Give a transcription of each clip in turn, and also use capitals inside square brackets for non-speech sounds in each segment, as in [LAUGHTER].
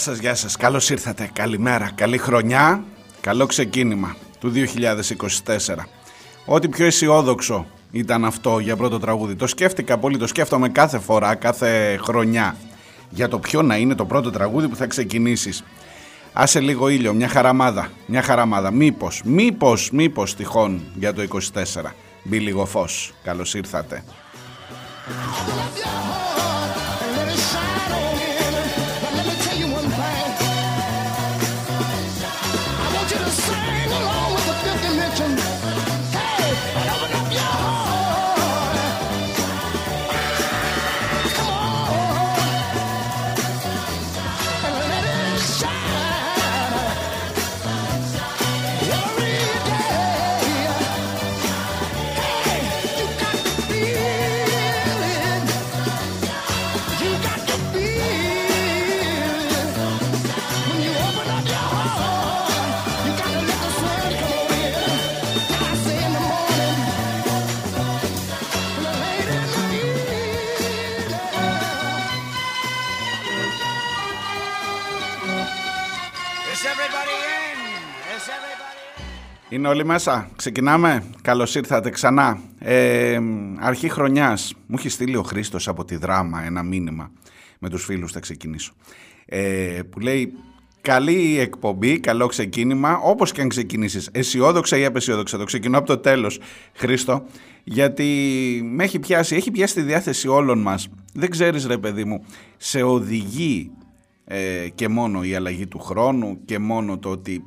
Σας, γεια σας. Καλώς ήρθατε. Καλημέρα. Καλή χρονιά. Καλό ξεκίνημα του 2024. Ό,τι πιο αισιόδοξο ήταν αυτό για πρώτο τραγούδι. Το σκέφτηκα πολύ, το σκέφτομαι κάθε φορά, κάθε χρονιά. Για το ποιο να είναι το πρώτο τραγούδι που θα ξεκινήσεις. Άσε λίγο ήλιο, μια χαραμάδα, μια χαραμάδα. Μήπως, μήπως, μήπως τυχόν για το 24. Μπει λίγο φως. Καλώς ήρθατε. Είναι όλοι μέσα. Ξεκινάμε. Καλώς ήρθατε ξανά. Ε, αρχή χρονιάς. Μου έχει στείλει ο Χρήστος από τη δράμα ένα μήνυμα. Με τους φίλους θα ξεκινήσω. Ε, που λέει Καλή εκπομπή, καλό ξεκίνημα, όπως και αν ξεκινήσεις. Αισιόδοξα ή απεσιόδοξα. Το ξεκινώ από το τέλος, Χρήστο, γιατί με έχει πιάσει, έχει πιάσει τη διάθεση όλων μας. Δεν ξέρεις, ρε παιδί μου, σε οδηγεί ε, και μόνο η αλλαγή του χρόνου και μόνο το ότι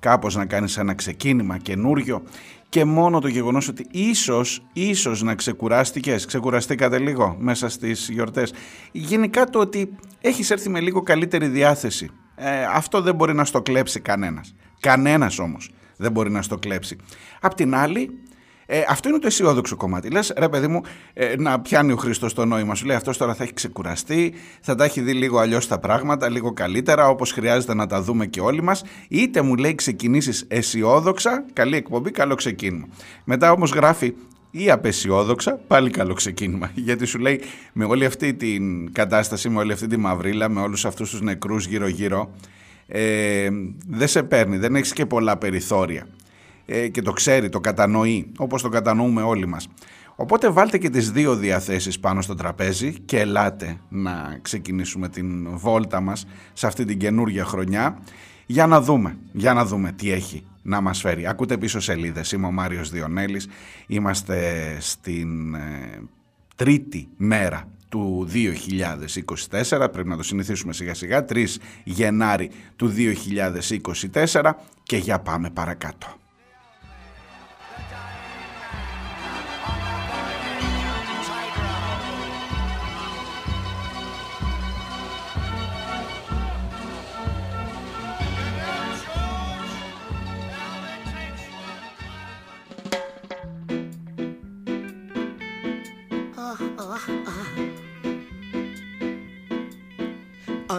κάπως να κάνεις ένα ξεκίνημα καινούριο και μόνο το γεγονός ότι ίσως, ίσως να ξεκουράστηκες, ξεκουραστήκατε λίγο μέσα στις γιορτές. Γενικά το ότι έχεις έρθει με λίγο καλύτερη διάθεση. Ε, αυτό δεν μπορεί να στο κλέψει κανένας. Κανένας όμως δεν μπορεί να στο κλέψει. Απ' την άλλη ε, αυτό είναι το αισιόδοξο κομμάτι. Λες, ρε παιδί μου, ε, να πιάνει ο Χριστός το νόημα σου. Λέει αυτός τώρα θα έχει ξεκουραστεί, θα τα έχει δει λίγο αλλιώς τα πράγματα, λίγο καλύτερα, όπως χρειάζεται να τα δούμε και όλοι μας. Είτε μου λέει ξεκινήσεις αισιόδοξα, καλή εκπομπή, καλό ξεκίνημα. Μετά όμως γράφει ή απεσιόδοξα, πάλι καλό ξεκίνημα. [LAUGHS] Γιατί σου λέει με όλη αυτή την κατάσταση, με όλη αυτή τη μαυρίλα, με όλους αυτούς τους νεκρούς γύρω-γύρω, ε, δεν σε παίρνει, δεν έχεις και πολλά περιθώρια. Ε, και το ξέρει, το κατανοεί, όπως το κατανοούμε όλοι μας. Οπότε βάλτε και τις δύο διαθέσεις πάνω στο τραπέζι και ελάτε να ξεκινήσουμε την βόλτα μας σε αυτή την καινούργια χρονιά για να δούμε, για να δούμε τι έχει να μας φέρει. Ακούτε πίσω σελίδες, είμαι ο Μάριος Διονέλης, είμαστε στην ε, τρίτη μέρα του 2024, πρέπει να το συνηθίσουμε σιγά σιγά, 3 Γενάρη του 2024 και για πάμε παρακάτω.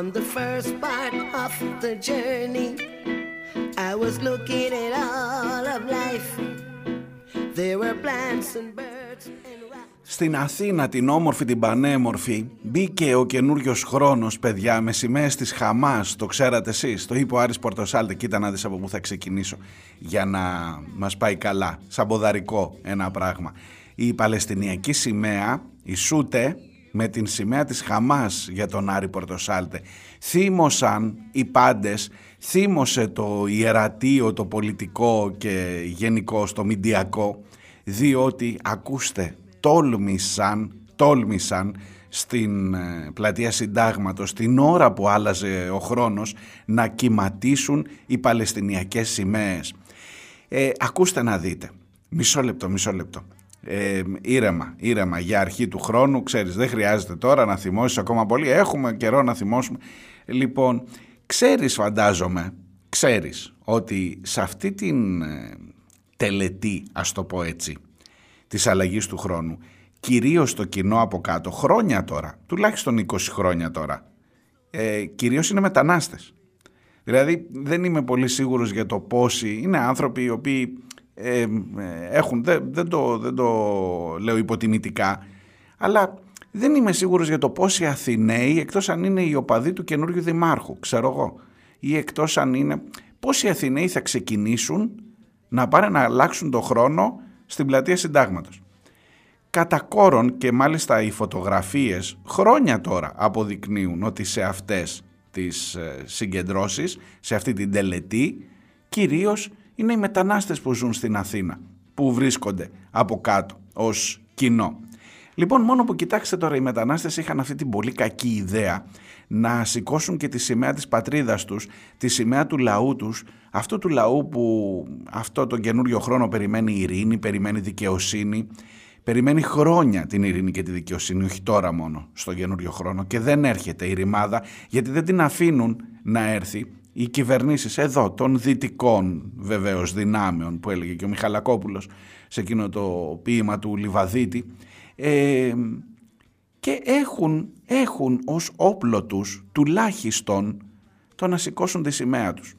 On the first part of the journey, I was looking at all of life. There were plants and birds. Στην Αθήνα την όμορφη την πανέμορφη μπήκε ο καινούριος χρόνος παιδιά με σημαίες της Χαμάς, το ξέρατε εσείς, το είπε ο Άρης Πορτοσάλτε, κοίτα να δεις από πού θα ξεκινήσω για να μας πάει καλά, σαν ποδαρικό ένα πράγμα. Η Παλαιστινιακή σημαία ισούται με την σημαία της Χαμάς για τον Άρη Πορτοσάλτε. Θύμωσαν οι πάντες, θύμωσε το ιερατείο, το πολιτικό και γενικό στο μηντιακό, διότι ακούστε τόλμησαν, τόλμησαν στην ε, πλατεία συντάγματος την ώρα που άλλαζε ο χρόνος να κυματίσουν οι Παλαιστινιακές σημαίες. Ε, ακούστε να δείτε. Μισό λεπτό, μισό λεπτό. Ε, ήρεμα, ήρεμα για αρχή του χρόνου. Ξέρεις, δεν χρειάζεται τώρα να θυμώσεις ακόμα πολύ. Έχουμε καιρό να θυμώσουμε. Λοιπόν, ξέρεις φαντάζομαι, ξέρεις ότι σε αυτή την ε, τελετή, ας το πω έτσι, της αλλαγής του χρόνου. Κυρίως το κοινό από κάτω, χρόνια τώρα, τουλάχιστον 20 χρόνια τώρα, ε, κυρίως είναι μετανάστες. Δηλαδή δεν είμαι πολύ σίγουρος για το πόσοι είναι άνθρωποι οι οποίοι ε, έχουν, δεν, δεν, το, δεν το λέω υποτιμητικά, αλλά δεν είμαι σίγουρος για το πόσοι Αθηναίοι, εκτός αν είναι οι οπαδοί του καινούριου δημάρχου, ξέρω εγώ, ή εκτός αν είναι, πόσοι Αθηναίοι θα ξεκινήσουν να πάνε να αλλάξουν το χρόνο στην πλατεία συντάγματος. Κατά κόρον και μάλιστα οι φωτογραφίες χρόνια τώρα αποδεικνύουν ότι σε αυτές τις ε, συγκεντρώσεις, σε αυτή την τελετή, κυρίως είναι οι μετανάστες που ζουν στην Αθήνα, που βρίσκονται από κάτω ως κοινό. Λοιπόν, μόνο που κοιτάξτε τώρα, οι μετανάστες είχαν αυτή την πολύ κακή ιδέα να σηκώσουν και τη σημαία της πατρίδας τους, τη σημαία του λαού τους, αυτό του λαού που αυτό τον καινούριο χρόνο περιμένει ειρήνη, περιμένει δικαιοσύνη, περιμένει χρόνια την ειρήνη και τη δικαιοσύνη, όχι τώρα μόνο στον καινούριο χρόνο και δεν έρχεται η ρημάδα γιατί δεν την αφήνουν να έρθει οι κυβερνήσεις εδώ των δυτικών βεβαίως δυνάμεων που έλεγε και ο Μιχαλακόπουλος σε εκείνο το ποίημα του Λιβαδίτη ε, και έχουν, έχουν ως όπλο τους τουλάχιστον το να σηκώσουν τη σημαία τους.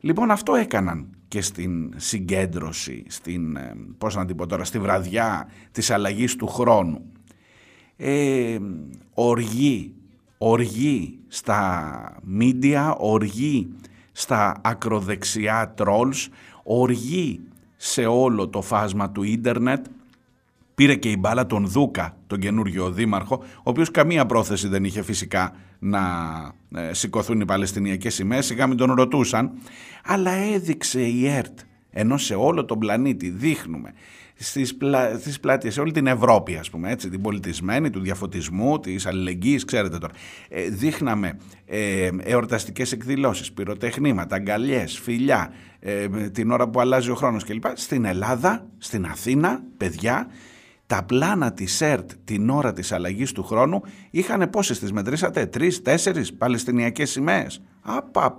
Λοιπόν αυτό έκαναν και στην συγκέντρωση, στην, ε, πώς να την πω τώρα, στη βραδιά της αλλαγής του χρόνου. Ε, οργή, οργή στα μίντια, οργή στα ακροδεξιά τρόλς, οργή σε όλο το φάσμα του ίντερνετ, Πήρε και η μπάλα τον Δούκα, τον καινούριο δήμαρχο, ο οποίος καμία πρόθεση δεν είχε φυσικά να ε, σηκωθούν οι Παλαιστινιακές σημαίες, σιγά μην τον ρωτούσαν, αλλά έδειξε η ΕΡΤ, ενώ σε όλο τον πλανήτη δείχνουμε στις, πλα... στις πλάτειες, σε όλη την Ευρώπη ας πούμε, έτσι, την πολιτισμένη, του διαφωτισμού, της αλληλεγγύης, ξέρετε τώρα. Ε, δείχναμε ε, εορταστικές εκδηλώσεις, πυροτεχνήματα, αγκαλιές, φιλιά, ε, την ώρα που αλλάζει ο χρόνος κλπ. Στην Ελλάδα, στην Αθήνα, παιδιά, τα πλάνα της ΕΡΤ την ώρα της αλλαγής του χρόνου είχαν πόσες τις μετρήσατε, τρεις, τέσσερις παλαιστινιακές σημαίες. Απα,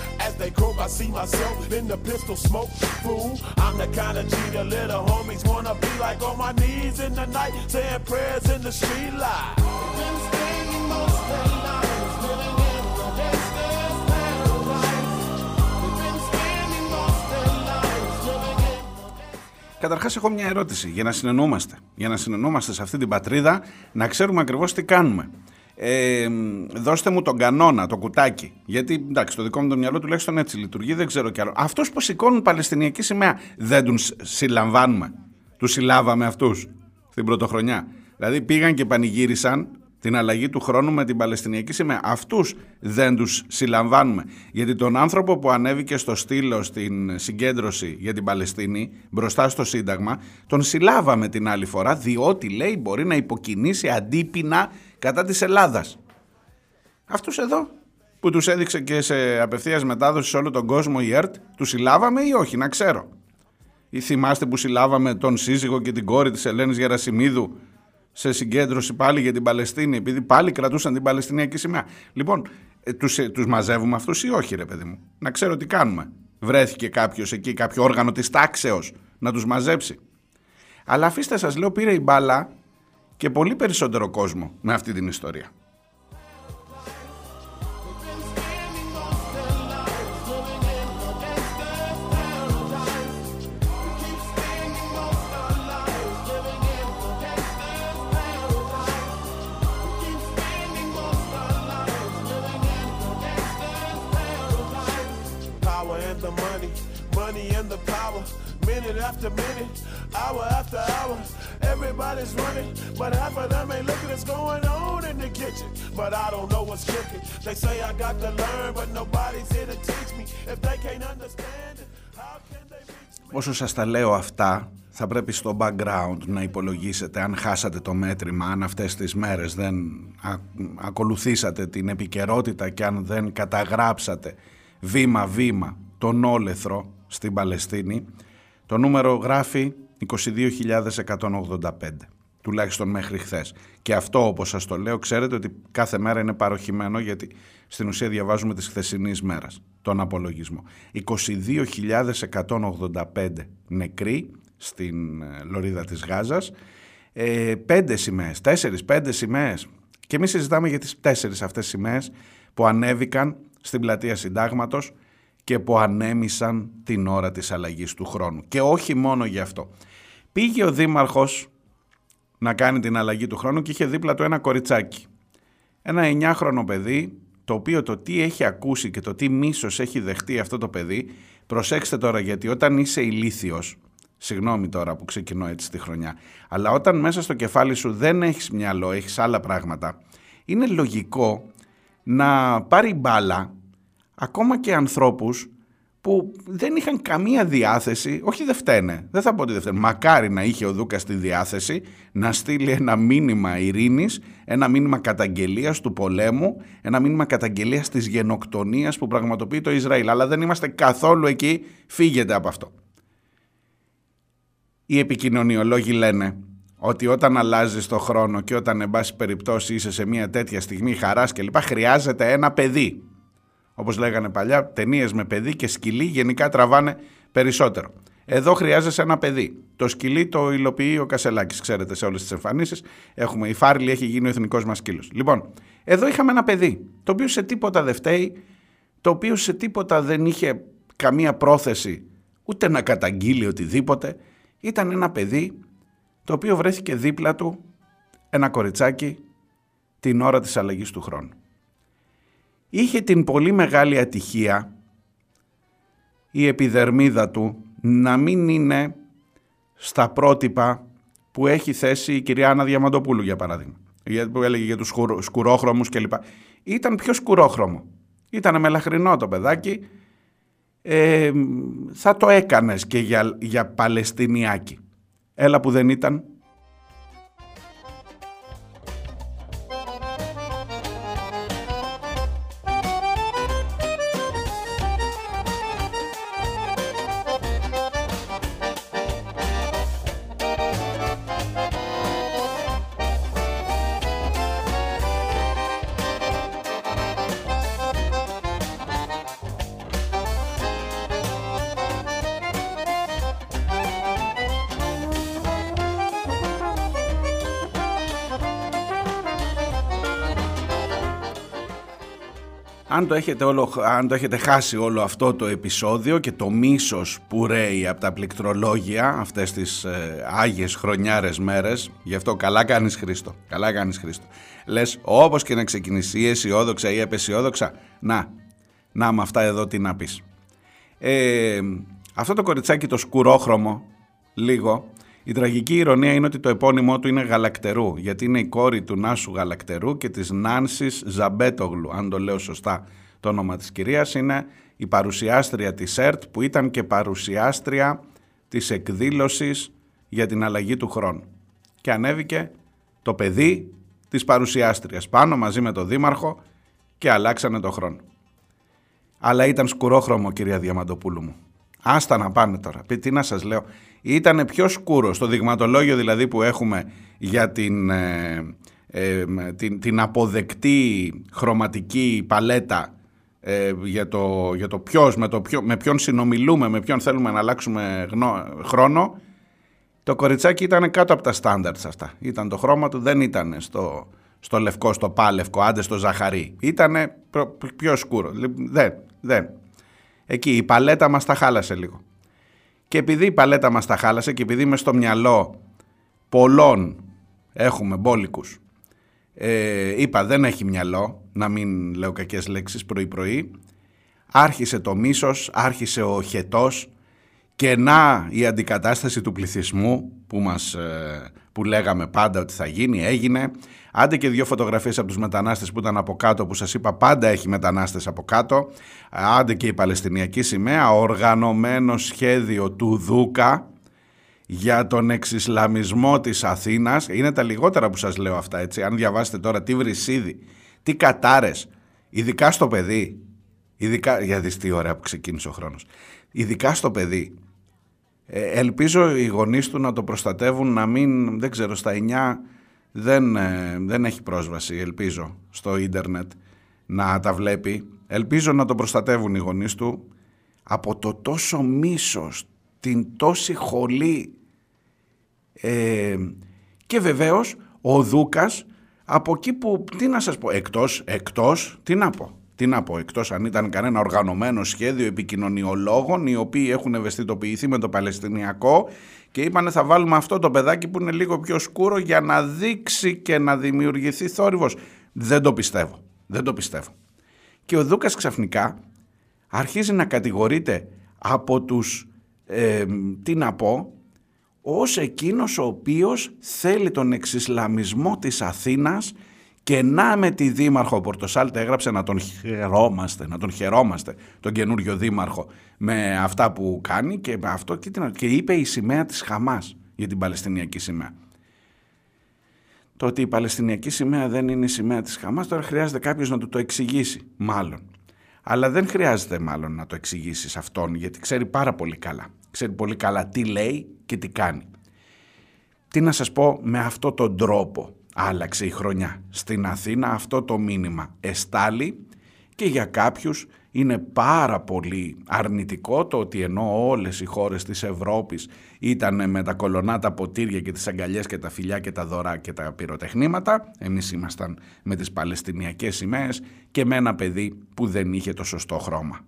As they croak, I see myself in the pistol smoke. Fool, I'm the kind of G the little homies wanna be like on my knees in the night, saying prayers in the street light. Been spending most their lives living in the gangster's paradise. We've been spending most their lives living in Καταρχάς έχω μια ερώτηση για να συνεννούμαστε. Για να συνεννούμαστε σε αυτή την πατρίδα, να ξέρουμε ακριβώς τι κάνουμε. Ε, δώστε μου τον κανόνα, το κουτάκι. Γιατί εντάξει, το δικό μου το μυαλό τουλάχιστον έτσι λειτουργεί, δεν ξέρω κι άλλο. Αυτούς που σηκώνουν Παλαιστινιακή σημαία, δεν τους συλλαμβάνουμε. Τους συλλάβαμε αυτούς στην πρωτοχρονιά. Δηλαδή πήγαν και πανηγύρισαν την αλλαγή του χρόνου με την Παλαιστινιακή σημαία. Αυτούς δεν τους συλλαμβάνουμε. Γιατί τον άνθρωπο που ανέβηκε στο στήλο στην συγκέντρωση για την Παλαιστίνη, μπροστά στο Σύνταγμα, τον συλλάβαμε την άλλη φορά, διότι λέει μπορεί να υποκινήσει αντίπεινα κατά της Ελλάδας. Αυτούς εδώ που τους έδειξε και σε απευθείας μετάδοση σε όλο τον κόσμο η ΕΡΤ, τους συλλάβαμε ή όχι, να ξέρω. Ή θυμάστε που συλλάβαμε τον σύζυγο και την κόρη της Ελένης Γερασιμίδου σε συγκέντρωση πάλι για την Παλαιστίνη, επειδή πάλι κρατούσαν την Παλαιστινιακή σημαία. Λοιπόν, ε, τους, ε, τους μαζεύουμε αυτούς ή όχι ρε παιδί μου; Να ξέρω τι κάνουμε. Βρέθηκε κάποιος εκεί, κάποιο όργανο της τάξεως να τους μαζέψει. Αλλά αφήστε σας λέω πήρε η μπάλα και πολύ περισσότερο κόσμο με αυτή την ιστορία. After minute, hour after hour. Everybody's running, but half of them ain't looking what's going on in the kitchen. But I don't know what's cooking. They say I got to learn, but nobody's here to teach me. If they can't understand it, how can they reach me? Όσο σας τα λέω αυτά, θα πρέπει στο background να υπολογίσετε αν χάσατε το μέτρημα, αν αυτές τις μέρες δεν ακολουθήσατε την επικαιρότητα και αν δεν καταγράψατε βήμα-βήμα τον όλεθρο στην Παλαιστίνη, το νούμερο γράφει 22.185, τουλάχιστον μέχρι χθες. Και αυτό όπως σας το λέω ξέρετε ότι κάθε μέρα είναι παροχημένο γιατί στην ουσία διαβάζουμε τις χθεσινής μέρας, τον απολογισμό. 22.185 νεκροί στην ε, λωρίδα της Γάζας, ε, πέντε σημαίες, τέσσερις, πέντε σημαίες. Και εμείς συζητάμε για τις τέσσερις αυτές σημαίες που ανέβηκαν στην πλατεία συντάγματος και που ανέμισαν την ώρα της αλλαγής του χρόνου. Και όχι μόνο γι' αυτό. Πήγε ο Δήμαρχος να κάνει την αλλαγή του χρόνου και είχε δίπλα του ένα κοριτσάκι. Ένα 9χρονο παιδί, το οποίο το τι έχει ακούσει και το τι μίσος έχει δεχτεί αυτό το παιδί, προσέξτε τώρα γιατί όταν είσαι ηλίθιος, συγγνώμη τώρα που ξεκινώ έτσι τη χρονιά, αλλά όταν μέσα στο κεφάλι σου δεν έχεις μυαλό, έχεις άλλα πράγματα, είναι λογικό να πάρει μπάλα ακόμα και ανθρώπους που δεν είχαν καμία διάθεση, όχι δεν φταίνε, δεν θα πω ότι δεν φταίνε, μακάρι να είχε ο Δούκας τη διάθεση να στείλει ένα μήνυμα ειρήνης, ένα μήνυμα καταγγελίας του πολέμου, ένα μήνυμα καταγγελίας της γενοκτονίας που πραγματοποιεί το Ισραήλ. Αλλά δεν είμαστε καθόλου εκεί, φύγετε από αυτό. Οι επικοινωνιολόγοι λένε ότι όταν αλλάζεις το χρόνο και όταν εν πάση περιπτώσει είσαι σε μια τέτοια στιγμή χαράς κλπ. χρειάζεται ένα παιδί όπως λέγανε παλιά, ταινίες με παιδί και σκυλί γενικά τραβάνε περισσότερο. Εδώ χρειάζεσαι ένα παιδί. Το σκυλί το υλοποιεί ο Κασελάκης, ξέρετε, σε όλες τις εμφανίσεις. Έχουμε, η Φάρλι έχει γίνει ο εθνικός μας σκύλος. Λοιπόν, εδώ είχαμε ένα παιδί, το οποίο σε τίποτα δεν φταίει, το οποίο σε τίποτα δεν είχε καμία πρόθεση ούτε να καταγγείλει οτιδήποτε. Ήταν ένα παιδί το οποίο βρέθηκε δίπλα του ένα κοριτσάκι την ώρα της αλλαγής του χρόνου είχε την πολύ μεγάλη ατυχία η επιδερμίδα του να μην είναι στα πρότυπα που έχει θέσει η κυρία Άννα Διαμαντοπούλου για παράδειγμα που έλεγε για τους σκουρόχρωμους κλπ. Ήταν πιο σκουρόχρωμο. Ήταν μελαχρινό το παιδάκι. Ε, θα το έκανες και για, για Παλαιστινιάκι. Έλα που δεν ήταν. Αν το, έχετε όλο, αν το έχετε χάσει όλο αυτό το επεισόδιο και το μίσος που ρέει από τα πληκτρολόγια αυτές τις ε, άγιες χρονιάρες μέρες, γι' αυτό καλά κάνεις Χρήστο, καλά κάνεις Χρήστο. Λες όπως και να ξεκινήσει ή αισιόδοξα ή απεσιόδοξα, να, να με αυτά εδώ τι να πεις. Ε, αυτό το κοριτσάκι το σκουρόχρωμο, λίγο, η τραγική ηρωνία είναι ότι το επώνυμό του είναι Γαλακτερού, γιατί είναι η κόρη του Νάσου Γαλακτερού και της Νάνσης Ζαμπέτογλου, αν το λέω σωστά το όνομα της κυρίας, είναι η παρουσιάστρια της ΕΡΤ που ήταν και παρουσιάστρια της εκδήλωσης για την αλλαγή του χρόνου. Και ανέβηκε το παιδί της παρουσιάστριας πάνω μαζί με το δήμαρχο και αλλάξανε το χρόνο. Αλλά ήταν σκουρόχρωμο κυρία Διαμαντοπούλου μου. Άστα να πάνε τώρα. Τι να σας λέω. Ήταν πιο σκούρο στο δειγματολόγιο δηλαδή που έχουμε για την, ε, ε, την, την αποδεκτή χρωματική παλέτα ε, για το, για το ποιος, με, το ποιο, με ποιον συνομιλούμε, με ποιον θέλουμε να αλλάξουμε χρόνο, το κοριτσάκι ήταν κάτω από τα στάνταρτς αυτά. Ήταν το χρώμα του, δεν ήταν στο, στο λευκό, στο πάλευκο, άντε στο ζαχαρί. Ήτανε πιο σκούρο. Δεν, δεν. Εκεί η παλέτα μας τα χάλασε λίγο. Και επειδή η παλέτα μας τα χάλασε και επειδή είμαι στο μυαλό πολλών έχουμε μπόλικους, ε, είπα δεν έχει μυαλό, να μην λέω κακές λέξεις πρωί πρωί, άρχισε το μίσος, άρχισε ο χετός και να η αντικατάσταση του πληθυσμού που, μας, ε, που λέγαμε πάντα ότι θα γίνει, έγινε. Άντε και δύο φωτογραφίες από τους μετανάστες που ήταν από κάτω, που σας είπα πάντα έχει μετανάστες από κάτω. Άντε και η Παλαιστινιακή σημαία, οργανωμένο σχέδιο του Δούκα για τον εξισλαμισμό της Αθήνας. Είναι τα λιγότερα που σας λέω αυτά, έτσι. Αν διαβάσετε τώρα τι βρυσίδι, τι κατάρες, ειδικά στο παιδί, ειδικά, για δεις τι ωραία που ξεκίνησε ο χρόνος, ειδικά στο παιδί, ε, ελπίζω οι γονείς του να το προστατεύουν, να μην, δεν ξέρω, στα 9 δεν, ε, δεν έχει πρόσβαση, ελπίζω, στο ίντερνετ να τα βλέπει. Ελπίζω να το προστατεύουν οι γονείς του από το τόσο μίσος, την τόση χολή. Ε, και βεβαίως ο Δούκας από εκεί που, τι να σας πω, εκτός, εκτός, τι να πω. Τι να πω, εκτός αν ήταν κανένα οργανωμένο σχέδιο επικοινωνιολόγων οι οποίοι έχουν ευαισθητοποιηθεί με το Παλαιστινιακό και είπανε θα βάλουμε αυτό το παιδάκι που είναι λίγο πιο σκούρο για να δείξει και να δημιουργηθεί θόρυβος. Δεν το πιστεύω. Δεν το πιστεύω. Και ο Δούκας ξαφνικά αρχίζει να κατηγορείται από τους, ε, τι να πω, ως εκείνος ο οποίος θέλει τον εξισλαμισμό της Αθήνας και να με τη δήμαρχο Πορτοσάλτε έγραψε να τον χαιρόμαστε, να τον χαιρόμαστε τον καινούριο δήμαρχο με αυτά που κάνει και, αυτό, και, και είπε η σημαία της Χαμάς για την Παλαιστινιακή σημαία. Το ότι η Παλαιστινιακή σημαία δεν είναι η σημαία της Χαμάς τώρα χρειάζεται κάποιος να του το εξηγήσει μάλλον. Αλλά δεν χρειάζεται μάλλον να το εξηγήσει αυτόν γιατί ξέρει πάρα πολύ καλά. Ξέρει πολύ καλά τι λέει και τι κάνει. Τι να σας πω με αυτό τον τρόπο άλλαξε η χρονιά. Στην Αθήνα αυτό το μήνυμα εστάλει και για κάποιους είναι πάρα πολύ αρνητικό το ότι ενώ όλες οι χώρες της Ευρώπης ήταν με τα κολονάτα ποτήρια και τις αγκαλιές και τα φιλιά και τα δωρά και τα πυροτεχνήματα, εμείς ήμασταν με τις Παλαιστινιακές σημαίες και με ένα παιδί που δεν είχε το σωστό χρώμα.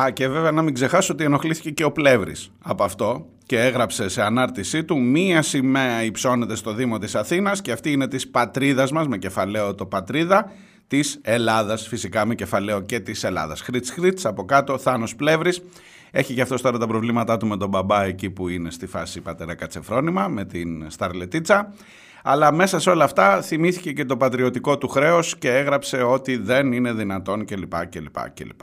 Α, και βέβαια να μην ξεχάσω ότι ενοχλήθηκε και ο Πλεύρης από αυτό και έγραψε σε ανάρτησή του μία σημαία υψώνεται στο Δήμο της Αθήνας και αυτή είναι της πατρίδας μας με κεφαλαίο το πατρίδα της Ελλάδας φυσικά με κεφαλαίο και της Ελλάδας. Χρήτς Χρήτς από κάτω Θάνος Πλεύρης έχει και αυτός τώρα τα προβλήματά του με τον μπαμπά εκεί που είναι στη φάση πατέρα Κατσεφρόνημα με την Σταρλετίτσα αλλά μέσα σε όλα αυτά θυμήθηκε και το πατριωτικό του χρέος και έγραψε ότι δεν είναι δυνατόν κλπ. κλπ.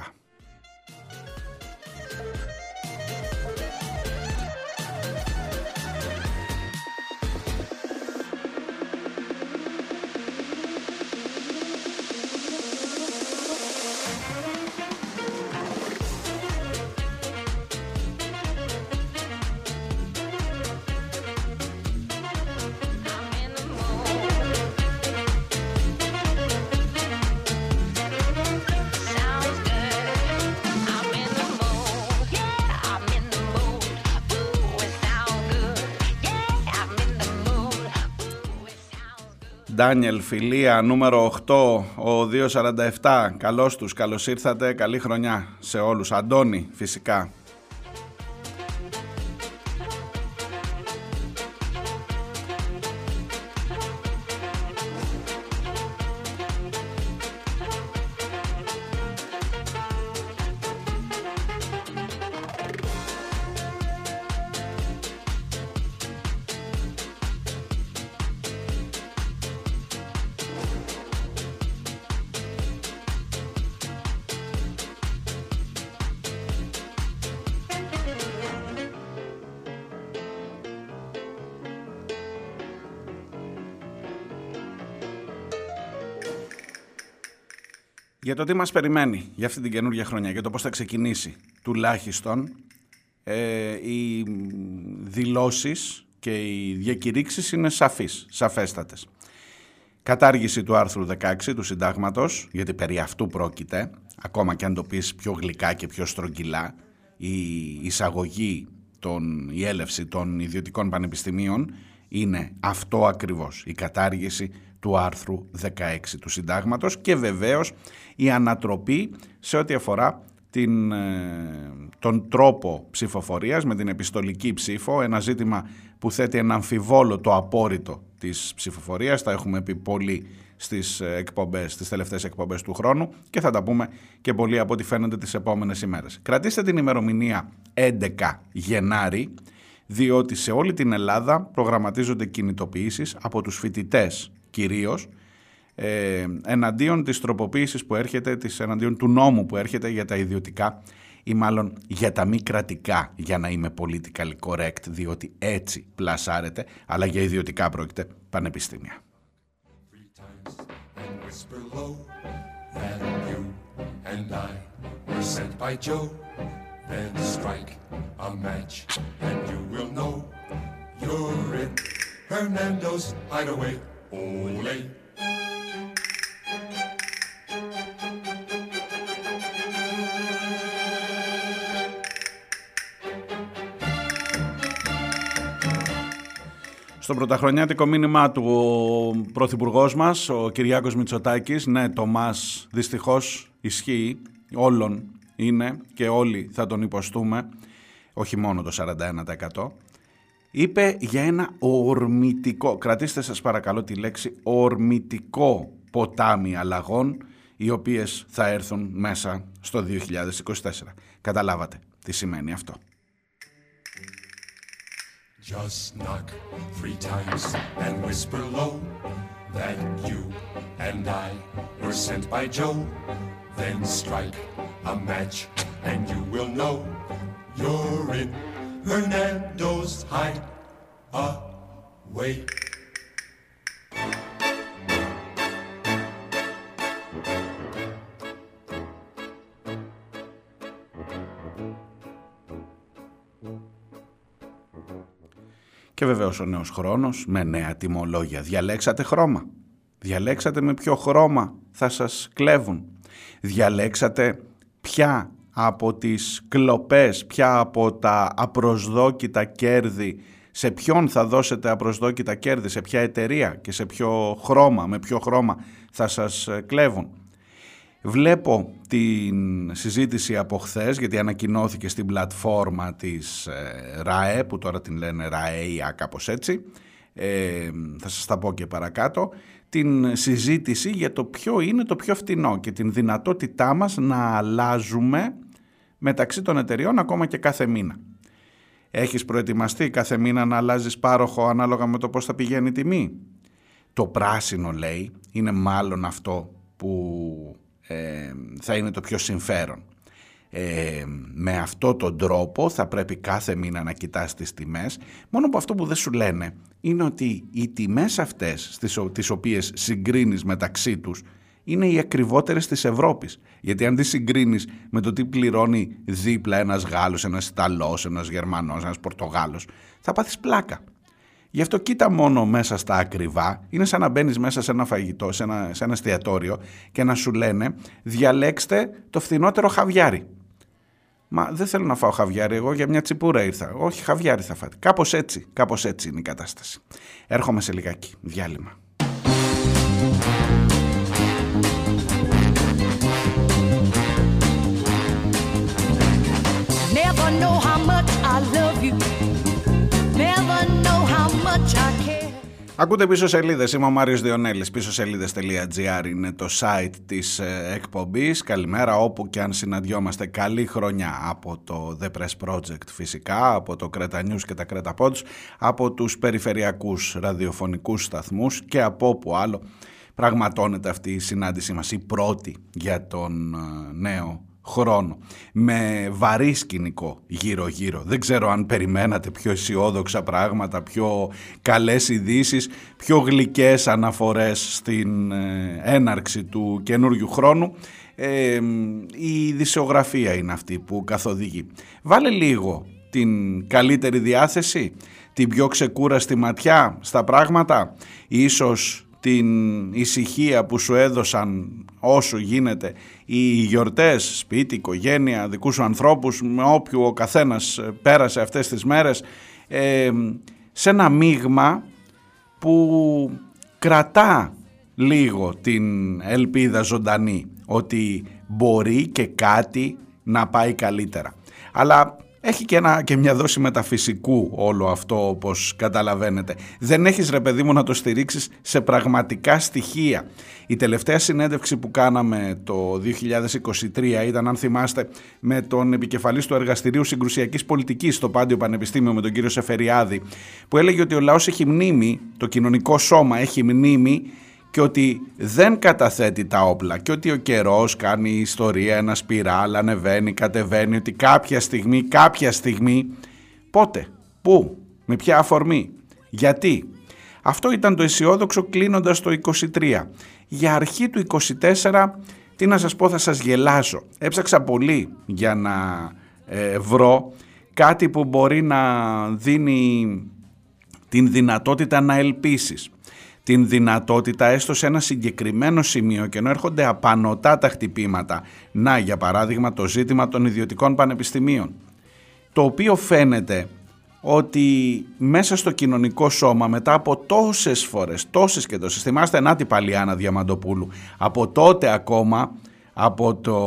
Ντάνιελ, φιλία, νούμερο 8, ο 247. Καλώς τους, καλώς ήρθατε, καλή χρονιά σε όλους. Αντώνη, φυσικά. Το τι μας περιμένει για αυτή την καινούργια χρονιά, για το πώς θα ξεκινήσει τουλάχιστον ε, οι δηλώσεις και οι διακηρύξεις είναι σαφείς, σαφέστατες. Κατάργηση του άρθρου 16 του συντάγματος, γιατί περί αυτού πρόκειται, ακόμα και αν το πεις πιο γλυκά και πιο στρογγυλά, η εισαγωγή, των, η έλευση των ιδιωτικών πανεπιστημίων είναι αυτό ακριβώς, η κατάργηση του άρθρου 16 του συντάγματος και βεβαίως η ανατροπή σε ό,τι αφορά την, ε, τον τρόπο ψηφοφορίας με την επιστολική ψήφο, ένα ζήτημα που θέτει ένα αμφιβόλο το απόρριτο της ψηφοφορίας, τα έχουμε πει πολύ στις, ε, εκπομπές, στις τελευταίες εκπομπές του χρόνου και θα τα πούμε και πολύ από ό,τι φαίνονται τις επόμενες ημέρες. Κρατήστε την ημερομηνία 11 Γενάρη, διότι σε όλη την Ελλάδα προγραμματίζονται κινητοποιήσεις από τους φοιτητές κυρίως ε, εναντίον της τροποποίησης που έρχεται, της, εναντίον του νόμου που έρχεται για τα ιδιωτικά ή μάλλον για τα μη κρατικά, για να είμαι politically correct, διότι έτσι πλασάρεται, αλλά για ιδιωτικά πρόκειται πανεπιστήμια. Στο πρωταχρονιάτικο μήνυμά του ο Πρωθυπουργός μας, ο Κυριάκος Μητσοτάκης, ναι το μας δυστυχώς ισχύει, όλων είναι και όλοι θα τον υποστούμε, όχι μόνο το 41%, είπε για ένα ορμητικό, κρατήστε σας παρακαλώ τη λέξη, ορμητικό ποτάμι αλλαγών, οι οποίες θα έρθουν μέσα στο 2024. Καταλάβατε τι σημαίνει αυτό. Just knock three times and whisper low that you and I were sent by Joe. Then strike a match and you will know you're in Hernando's hideaway. Και βεβαίως ο νέος χρόνος με νέα τιμολόγια. Διαλέξατε χρώμα. Διαλέξατε με ποιο χρώμα θα σας κλέβουν. Διαλέξατε ποια από τις κλοπές, ποια από τα απροσδόκητα κέρδη, σε ποιον θα δώσετε απροσδόκητα κέρδη, σε ποια εταιρεία και σε ποιο χρώμα, με ποιο χρώμα θα σας κλέβουν; Βλέπω την συζήτηση από χθες, γιατί ανακοινώθηκε στην πλατφόρμα της ε, ΡΑΕ, που τώρα την λένε ΡΑΕΙΑ κάπως έτσι, ε, θα σας τα πω και παρακάτω, την συζήτηση για το ποιο είναι το πιο φτηνό και την δυνατότητά μας να αλλάζουμε μεταξύ των εταιριών ακόμα και κάθε μήνα. Έχεις προετοιμαστεί κάθε μήνα να αλλάζεις πάροχο ανάλογα με το πώς θα πηγαίνει η τιμή; Το πράσινο λέει είναι μάλλον αυτό που ε, θα είναι το πιο συμφέρον. Ε, με αυτό τον τρόπο θα πρέπει κάθε μήνα να κοιτάς τις τιμές μόνο που αυτό που δεν σου λένε είναι ότι οι τιμές αυτές τις, τις οποίες συγκρίνεις μεταξύ τους είναι οι ακριβότερες της Ευρώπης γιατί αν τις συγκρίνεις με το τι πληρώνει δίπλα ένας Γάλλος, ένας Ιταλός, ένας Γερμανός, ένας Πορτογάλος θα πάθεις πλάκα Γι' αυτό κοίτα μόνο μέσα στα ακριβά. Είναι σαν να μπαίνεις μέσα σε ένα φαγητό, σε ένα, σε ένα εστιατόριο και να σου λένε διαλέξτε το φθηνότερο χαβιάρι. Μα δεν θέλω να φάω χαβιάρι, εγώ για μια τσιπούρα ήρθα. Όχι, χαβιάρι θα φάτε. Κάπως έτσι, κάπως έτσι είναι η κατάσταση. Έρχομαι σε λιγάκι. Διάλειμμα. Ακούτε πίσω σελίδες. Είμαι ο Μάριος Διονέλης. Πίσω σελίδε.gr είναι το site της ε, εκπομπής. Καλημέρα, όπου και αν συναντιόμαστε. Καλή χρονιά από το The Press Project φυσικά, από το Creta News και τα Creta Pods, από τους περιφερειακούς ραδιοφωνικούς σταθμούς και από όπου άλλο πραγματώνεται αυτή η συνάντησή μας, η πρώτη για τον ε, νέο χρόνο με βαρύ σκηνικό γύρω γύρω. Δεν ξέρω αν περιμένατε πιο αισιόδοξα πράγματα, πιο καλές ειδήσεις, πιο γλυκές αναφορές στην ε, έναρξη του καινούριου χρόνου. Ε, η δισεογραφία είναι αυτή που καθοδηγεί. Βάλε λίγο την καλύτερη διάθεση, την πιο ξεκούραστη ματιά στα πράγματα, ίσως την ησυχία που σου έδωσαν όσο γίνεται οι γιορτές, σπίτι, οικογένεια, δικούς σου ανθρώπους, με όποιου ο καθένας πέρασε αυτές τις μέρες, ε, σε ένα μείγμα που κρατά λίγο την ελπίδα ζωντανή ότι μπορεί και κάτι να πάει καλύτερα. Αλλά έχει και, ένα, και μια δόση μεταφυσικού όλο αυτό όπως καταλαβαίνετε. Δεν έχεις ρε παιδί μου να το στηρίξεις σε πραγματικά στοιχεία. Η τελευταία συνέντευξη που κάναμε το 2023 ήταν αν θυμάστε με τον επικεφαλής του Εργαστηρίου Συγκρουσιακής Πολιτικής στο Πάντιο Πανεπιστήμιο με τον κύριο Σεφεριάδη που έλεγε ότι ο λαός έχει μνήμη, το κοινωνικό σώμα έχει μνήμη και ότι δεν καταθέτει τα όπλα και ότι ο καιρός κάνει ιστορία, ένα σπιράλ, ανεβαίνει, κατεβαίνει, ότι κάποια στιγμή, κάποια στιγμή, πότε, πού, με ποια αφορμή, γιατί. Αυτό ήταν το αισιόδοξο κλείνοντας το 23. Για αρχή του 24, τι να σας πω, θα σας γελάσω. Έψαξα πολύ για να ε, βρω κάτι που μπορεί να δίνει την δυνατότητα να ελπίσεις την δυνατότητα έστω σε ένα συγκεκριμένο σημείο και ενώ έρχονται απανοτά τα χτυπήματα, να για παράδειγμα το ζήτημα των ιδιωτικών πανεπιστημίων, το οποίο φαίνεται ότι μέσα στο κοινωνικό σώμα μετά από τόσες φορές, τόσες και τόσες, θυμάστε Νάτι Παλιάνα Διαμαντοπούλου, από τότε ακόμα, από, το,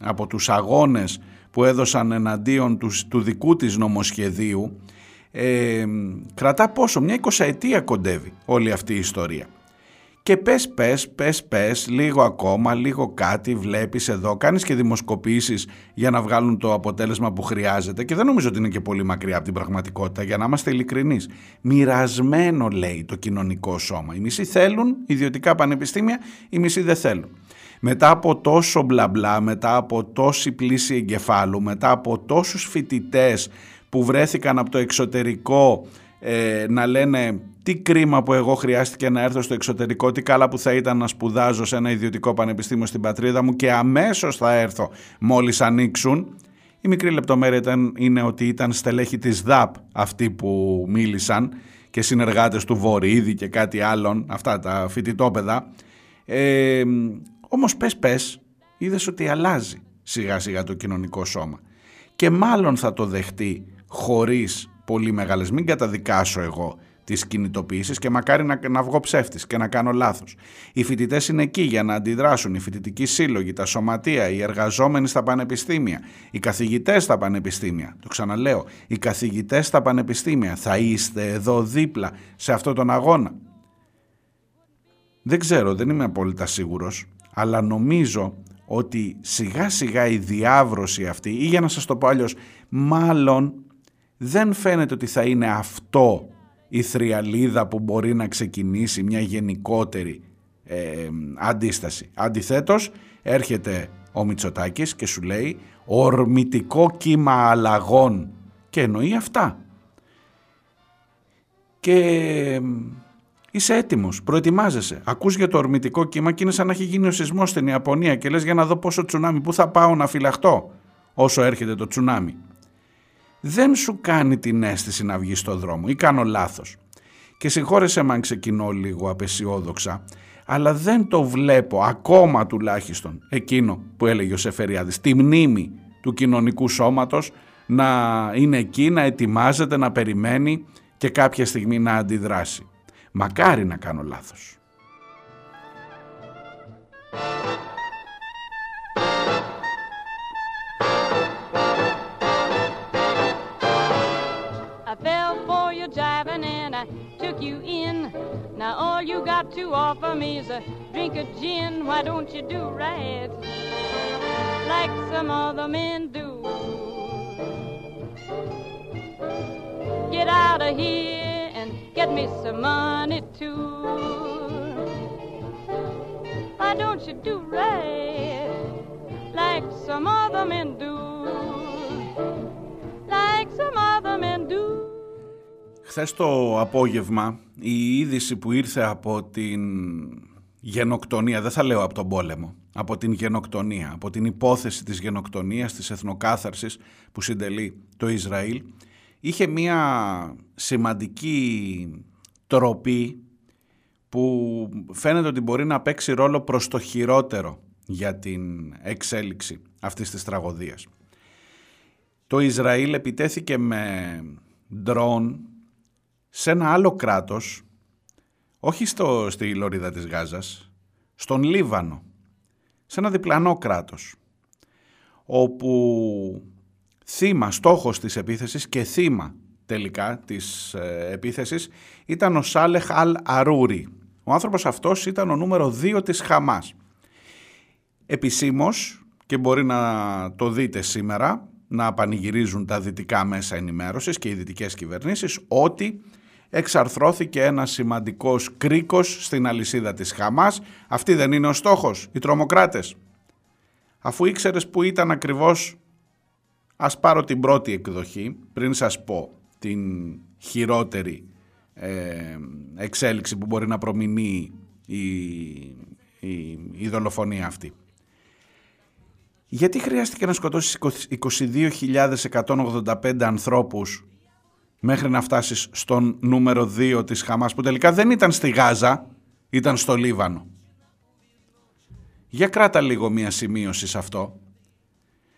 από τους αγώνες που έδωσαν εναντίον τους, του δικού της νομοσχεδίου, ε, κρατά πόσο, μια εικοσαετία κοντεύει όλη αυτή η ιστορία. Και πες, πες, πες, πες, λίγο ακόμα, λίγο κάτι βλέπεις εδώ, κάνεις και δημοσκοπήσεις για να βγάλουν το αποτέλεσμα που χρειάζεται και δεν νομίζω ότι είναι και πολύ μακριά από την πραγματικότητα για να είμαστε ειλικρινείς. Μοιρασμένο λέει το κοινωνικό σώμα. Οι μισοί θέλουν ιδιωτικά πανεπιστήμια, οι μισοί δεν θέλουν. Μετά από τόσο μπλα μπλα, μετά από τόση πλήση εγκεφάλου, μετά από τόσους φοιτητές που βρέθηκαν από το εξωτερικό ε, να λένε τι κρίμα που εγώ χρειάστηκε να έρθω στο εξωτερικό, τι καλά που θα ήταν να σπουδάζω σε ένα ιδιωτικό πανεπιστήμιο στην πατρίδα μου και αμέσως θα έρθω μόλις ανοίξουν. Η μικρή λεπτομέρεια ήταν, είναι ότι ήταν στελέχη της ΔΑΠ αυτοί που μίλησαν και συνεργάτες του Βορύδη και κάτι άλλον, αυτά τα φοιτητόπεδα. Ε, όμως πες πες, είδες ότι αλλάζει σιγά σιγά το κοινωνικό σώμα και μάλλον θα το δεχτεί χωρίς πολύ μεγάλες. Μην καταδικάσω εγώ τις κινητοποιήσεις και μακάρι να, να βγω ψεύτης και να κάνω λάθος. Οι φοιτητές είναι εκεί για να αντιδράσουν, οι φοιτητικοί σύλλογοι, τα σωματεία, οι εργαζόμενοι στα πανεπιστήμια, οι καθηγητές στα πανεπιστήμια. Το ξαναλέω, οι καθηγητές στα πανεπιστήμια θα είστε εδώ δίπλα σε αυτόν τον αγώνα. Δεν ξέρω, δεν είμαι απόλυτα σίγουρος, αλλά νομίζω ότι σιγά σιγά η διάβρωση αυτή ή για να σας το πω αλλιώς, μάλλον δεν φαίνεται ότι θα είναι αυτό η θριαλίδα που μπορεί να ξεκινήσει μια γενικότερη ε, αντίσταση. Αντιθέτως έρχεται ο Μητσοτάκης και σου λέει ορμητικό κύμα αλλαγών και εννοεί αυτά. Και είσαι έτοιμος, προετοιμάζεσαι. Ακούς για το ορμητικό κύμα και είναι σαν να έχει γίνει ο σεισμός στην Ιαπωνία και λες για να δω πόσο τσουνάμι, πού θα πάω να φυλαχτώ όσο έρχεται το τσουνάμι δεν σου κάνει την αίσθηση να βγεις στο δρόμο ή κάνω λάθος. Και συγχώρεσέ με αν ξεκινώ λίγο απεσιόδοξα, αλλά δεν το βλέπω ακόμα τουλάχιστον εκείνο που έλεγε ο Σεφεριάδης, τη μνήμη του κοινωνικού σώματος να είναι εκεί, να ετοιμάζεται, να περιμένει και κάποια στιγμή να αντιδράσει. Μακάρι να κάνω λάθος. You in. Now all you got to offer me is a drink of gin. Why don't you do right like some other men do? Get out of here and get me some money too. Why don't you do right like some other men do? Like some other men do. Χθες το απόγευμα η είδηση που ήρθε από την γενοκτονία, δεν θα λέω από τον πόλεμο, από την γενοκτονία, από την υπόθεση της γενοκτονίας, της εθνοκάθαρσης που συντελεί το Ισραήλ, είχε μία σημαντική τροπή που φαίνεται ότι μπορεί να παίξει ρόλο προς το χειρότερο για την εξέλιξη αυτής της τραγωδίας. Το Ισραήλ επιτέθηκε με ντρόν σε ένα άλλο κράτος, όχι στο, στη Λωρίδα της Γάζας, στον Λίβανο, σε ένα διπλανό κράτος, όπου θύμα, στόχος της επίθεσης και θύμα τελικά της ε, επίθεσης ήταν ο Σάλεχ Αλ Αρούρι. Ο άνθρωπος αυτός ήταν ο νούμερο 2 της Χαμάς. Επισήμως, και μπορεί να το δείτε σήμερα, να πανηγυρίζουν τα δυτικά μέσα ενημέρωσης και οι δυτικές κυβερνήσεις, ότι εξαρθρώθηκε ένας σημαντικός κρίκος στην αλυσίδα της Χαμάς. Αυτή δεν είναι ο στόχος, οι τρομοκράτες. Αφού ήξερες που ήταν ακριβώς, ας πάρω την πρώτη εκδοχή, πριν σας πω την χειρότερη ε, εξέλιξη που μπορεί να προμηνεί η, η, η δολοφονία αυτή. Γιατί χρειάστηκε να σκοτώσεις 22.185 ανθρώπους μέχρι να φτάσεις στον νούμερο 2 της Χαμάς που τελικά δεν ήταν στη Γάζα, ήταν στο Λίβανο. Για κράτα λίγο μία σημείωση σε αυτό.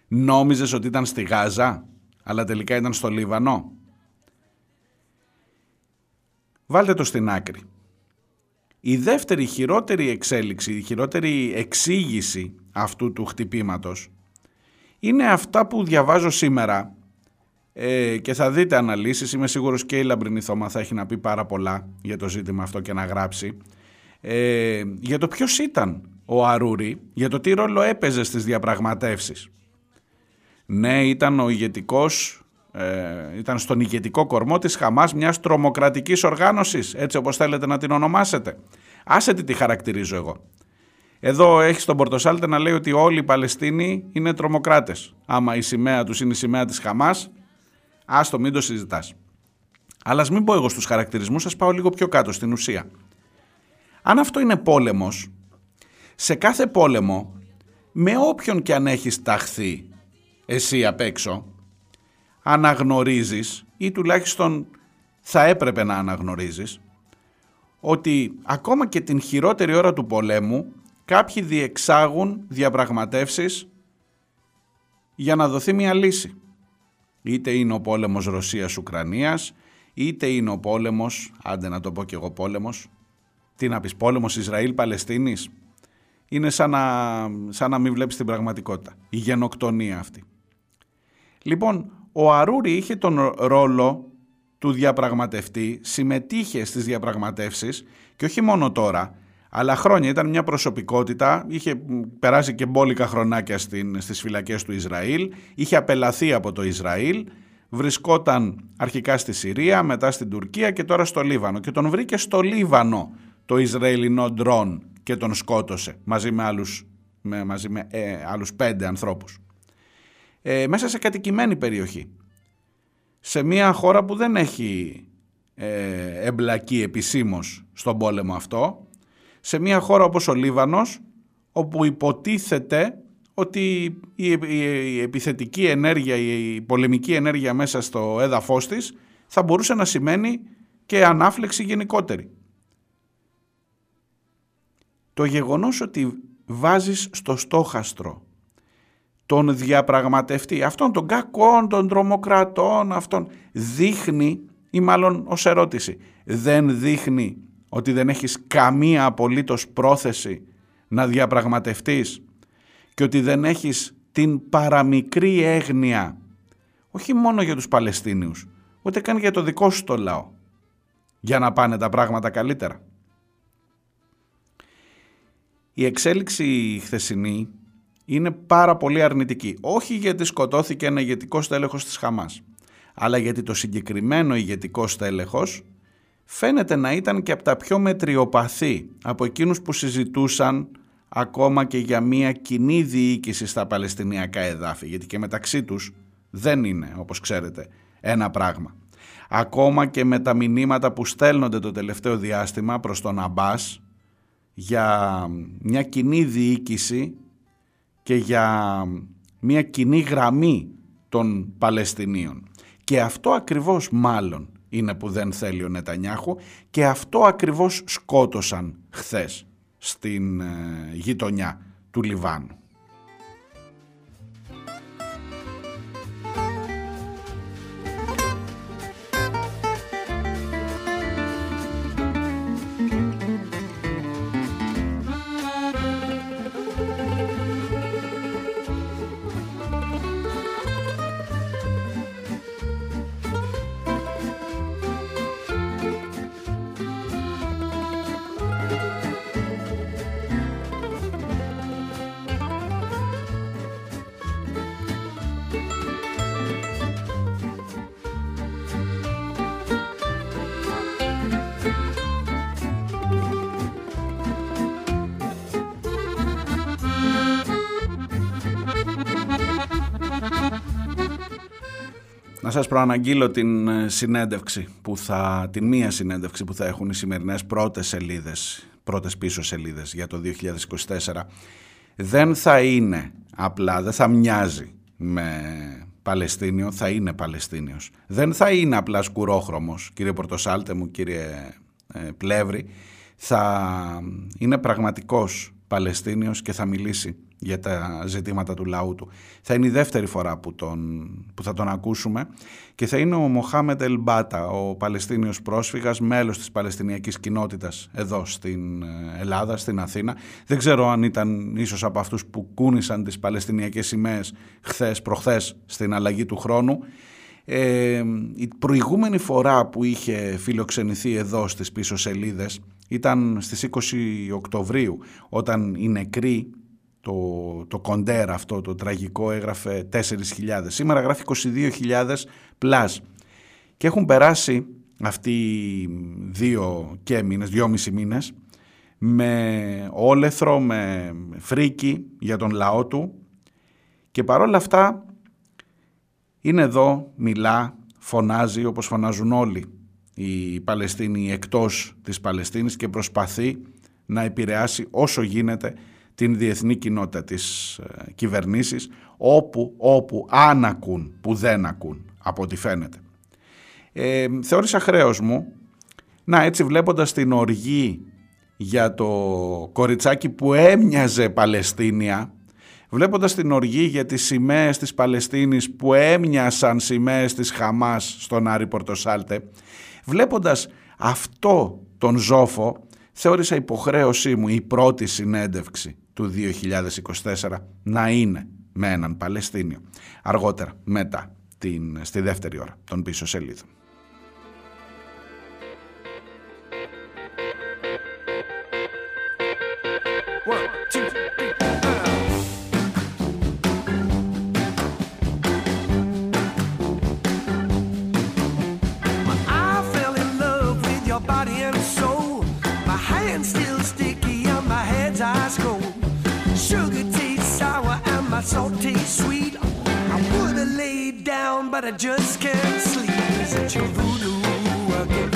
Νόμιζες ότι ήταν στη Γάζα, αλλά τελικά ήταν στο Λίβανο; Βάλτε το στην άκρη. Η δεύτερη χειρότερη εξέλιξη, η χειρότερη εξήγηση αυτού του χτυπήματος είναι αυτά που διαβάζω σήμερα ε, και θα δείτε αναλύσεις, είμαι σίγουρος και η Λαμπρινή Θώμα θα έχει να πει πάρα πολλά για το ζήτημα αυτό και να γράψει ε, για το ποιος ήταν ο Αρούρη, για το τι ρόλο έπαιζε στις διαπραγματεύσεις. Ναι, ήταν ο ηγετικός, ε, ήταν στον ηγετικό κορμό της Χαμάς μιας τρομοκρατικής οργάνωσης, έτσι όπως θέλετε να την ονομάσετε. Άσε τι τη χαρακτηρίζω εγώ. Εδώ έχει τον Πορτοσάλτε να λέει ότι όλοι οι Παλαιστίνοι είναι τρομοκράτες. Άμα η σημαία τους είναι η σημαία της Χαμάς, άστο μην το συζητάς. Αλλά ας μην πω εγώ στους χαρακτηρισμούς, σας πάω λίγο πιο κάτω στην ουσία. Αν αυτό είναι πόλεμος, σε κάθε πόλεμο, με όποιον και αν έχεις ταχθεί εσύ απ' έξω, αναγνωρίζεις ή τουλάχιστον θα έπρεπε να αναγνωρίζεις ότι ακόμα και την χειρότερη ώρα του πολέμου κάποιοι διεξάγουν διαπραγματεύσεις για να δοθεί μια λύση. Είτε είναι ο πόλεμος Ρωσίας-Ουκρανίας, είτε είναι ο πόλεμος, άντε να το πω και εγώ πόλεμος, τι να πεις πόλεμος Ισραήλ-Παλαιστίνης. Είναι σαν να, σαν να μην βλέπεις την πραγματικότητα. Η γενοκτονία αυτή. Λοιπόν, ο Αρούρη είχε τον ρόλο του διαπραγματευτή, συμμετείχε στις διαπραγματεύσεις και όχι μόνο τώρα, αλλά χρόνια ήταν μια προσωπικότητα, είχε περάσει και μπόλικα χρονάκια στην, στις φυλακές του Ισραήλ, είχε απελαθεί από το Ισραήλ, βρισκόταν αρχικά στη Συρία, μετά στην Τουρκία και τώρα στο Λίβανο και τον βρήκε στο Λίβανο το Ισραηλινό ντρόν και τον σκότωσε μαζί με άλλους, με, μαζί με, ε, άλλους πέντε ανθρώπους. Ε, μέσα σε κατοικημένη περιοχή. Σε μια χώρα που δεν έχει ε, εμπλακεί επισήμως στον πόλεμο αυτό, σε μια χώρα όπως ο Λίβανος, όπου υποτίθεται ότι η, η, επιθετική ενέργεια, η πολεμική ενέργεια μέσα στο έδαφος της θα μπορούσε να σημαίνει και ανάφλεξη γενικότερη. Το γεγονός ότι βάζεις στο στόχαστρο τον διαπραγματευτή, αυτόν τον κακόν, των τρομοκρατών, αυτόν δείχνει ή μάλλον ως ερώτηση, δεν δείχνει ότι δεν έχεις καμία απολύτως πρόθεση να διαπραγματευτείς και ότι δεν έχεις την παραμικρή έγνοια όχι μόνο για τους Παλαιστίνιους, ούτε καν για το δικό σου το λαό, για να πάνε τα πράγματα καλύτερα. Η εξέλιξη χθεσινή είναι πάρα πολύ αρνητική. Όχι γιατί σκοτώθηκε ένα ηγετικό στέλεχος της Χαμάς, αλλά γιατί το συγκεκριμένο ηγετικό στέλεχος φαίνεται να ήταν και από τα πιο μετριοπαθή από εκείνους που συζητούσαν ακόμα και για μια κοινή διοίκηση στα Παλαιστινιακά εδάφη, γιατί και μεταξύ τους δεν είναι, όπως ξέρετε, ένα πράγμα. Ακόμα και με τα μηνύματα που στέλνονται το τελευταίο διάστημα προς τον Αμπάς για μια κοινή διοίκηση και για μια κοινή γραμμή των Παλαιστινίων. Και αυτό ακριβώς μάλλον είναι που δεν θέλει ο Νετανιάχου και αυτό ακριβώς σκότωσαν χθες στην ε, γειτονιά του Λιβάνου. Σας προαναγγείλω την ε, συνέντευξη που θα, την μία συνέντευξη που θα έχουν οι σημερινές πρώτες σελίδες, πρώτες πίσω σελίδες για το 2024. Δεν θα είναι απλά, δεν θα μοιάζει με Παλαιστίνιο, θα είναι Παλαιστίνιος. Δεν θα είναι απλά σκουρόχρωμος, κύριε Πορτοσάλτε μου, κύριε ε, Πλεύρη. Θα είναι πραγματικός Παλαιστίνιος και θα μιλήσει για τα ζητήματα του λαού του. Θα είναι η δεύτερη φορά που, τον, που θα τον ακούσουμε και θα είναι ο Μοχάμετ Ελμπάτα, ο Παλαιστίνιος πρόσφυγας, μέλος της Παλαιστινιακής κοινότητας εδώ στην ε, Ελλάδα, στην Αθήνα. Δεν ξέρω αν ήταν ίσως από αυτούς που κούνησαν τις Παλαιστινιακές σημαίες χθες, προχθές στην αλλαγή του χρόνου. Ε, η προηγούμενη φορά που είχε φιλοξενηθεί εδώ στις πίσω σελίδες ήταν στις 20 Οκτωβρίου όταν οι νεκροί το, το κοντέρ αυτό το τραγικό έγραφε 4.000. Σήμερα γράφει 22.000 plus. Και έχουν περάσει αυτοί δύο και μήνες, δυόμισι μήνες, με όλεθρο, με φρίκη για τον λαό του και παρόλα αυτά είναι εδώ, μιλά, φωνάζει όπως φωνάζουν όλοι οι Παλαιστίνοι εκτός της Παλαιστίνης και προσπαθεί να επηρεάσει όσο γίνεται την διεθνή κοινότητα της ε, κυβερνήσεις όπου, όπου αν ακούν, που δεν ακούν από ό,τι φαίνεται. Ε, θεώρησα χρέος μου να έτσι βλέποντας την οργή για το κοριτσάκι που έμοιαζε Παλαιστίνια βλέποντας την οργή για τις σημαίες της Παλαιστίνης που έμοιασαν σημαίες της Χαμάς στον Άρη Πορτοσάλτε βλέποντας αυτό τον ζόφο θεώρησα υποχρέωσή μου η πρώτη συνέντευξη του 2024 να είναι με έναν Παλαιστίνιο. Αργότερα, μετά, την, στη δεύτερη ώρα των πίσω σελίδων. But I just can't sleep. Is it your voodoo again?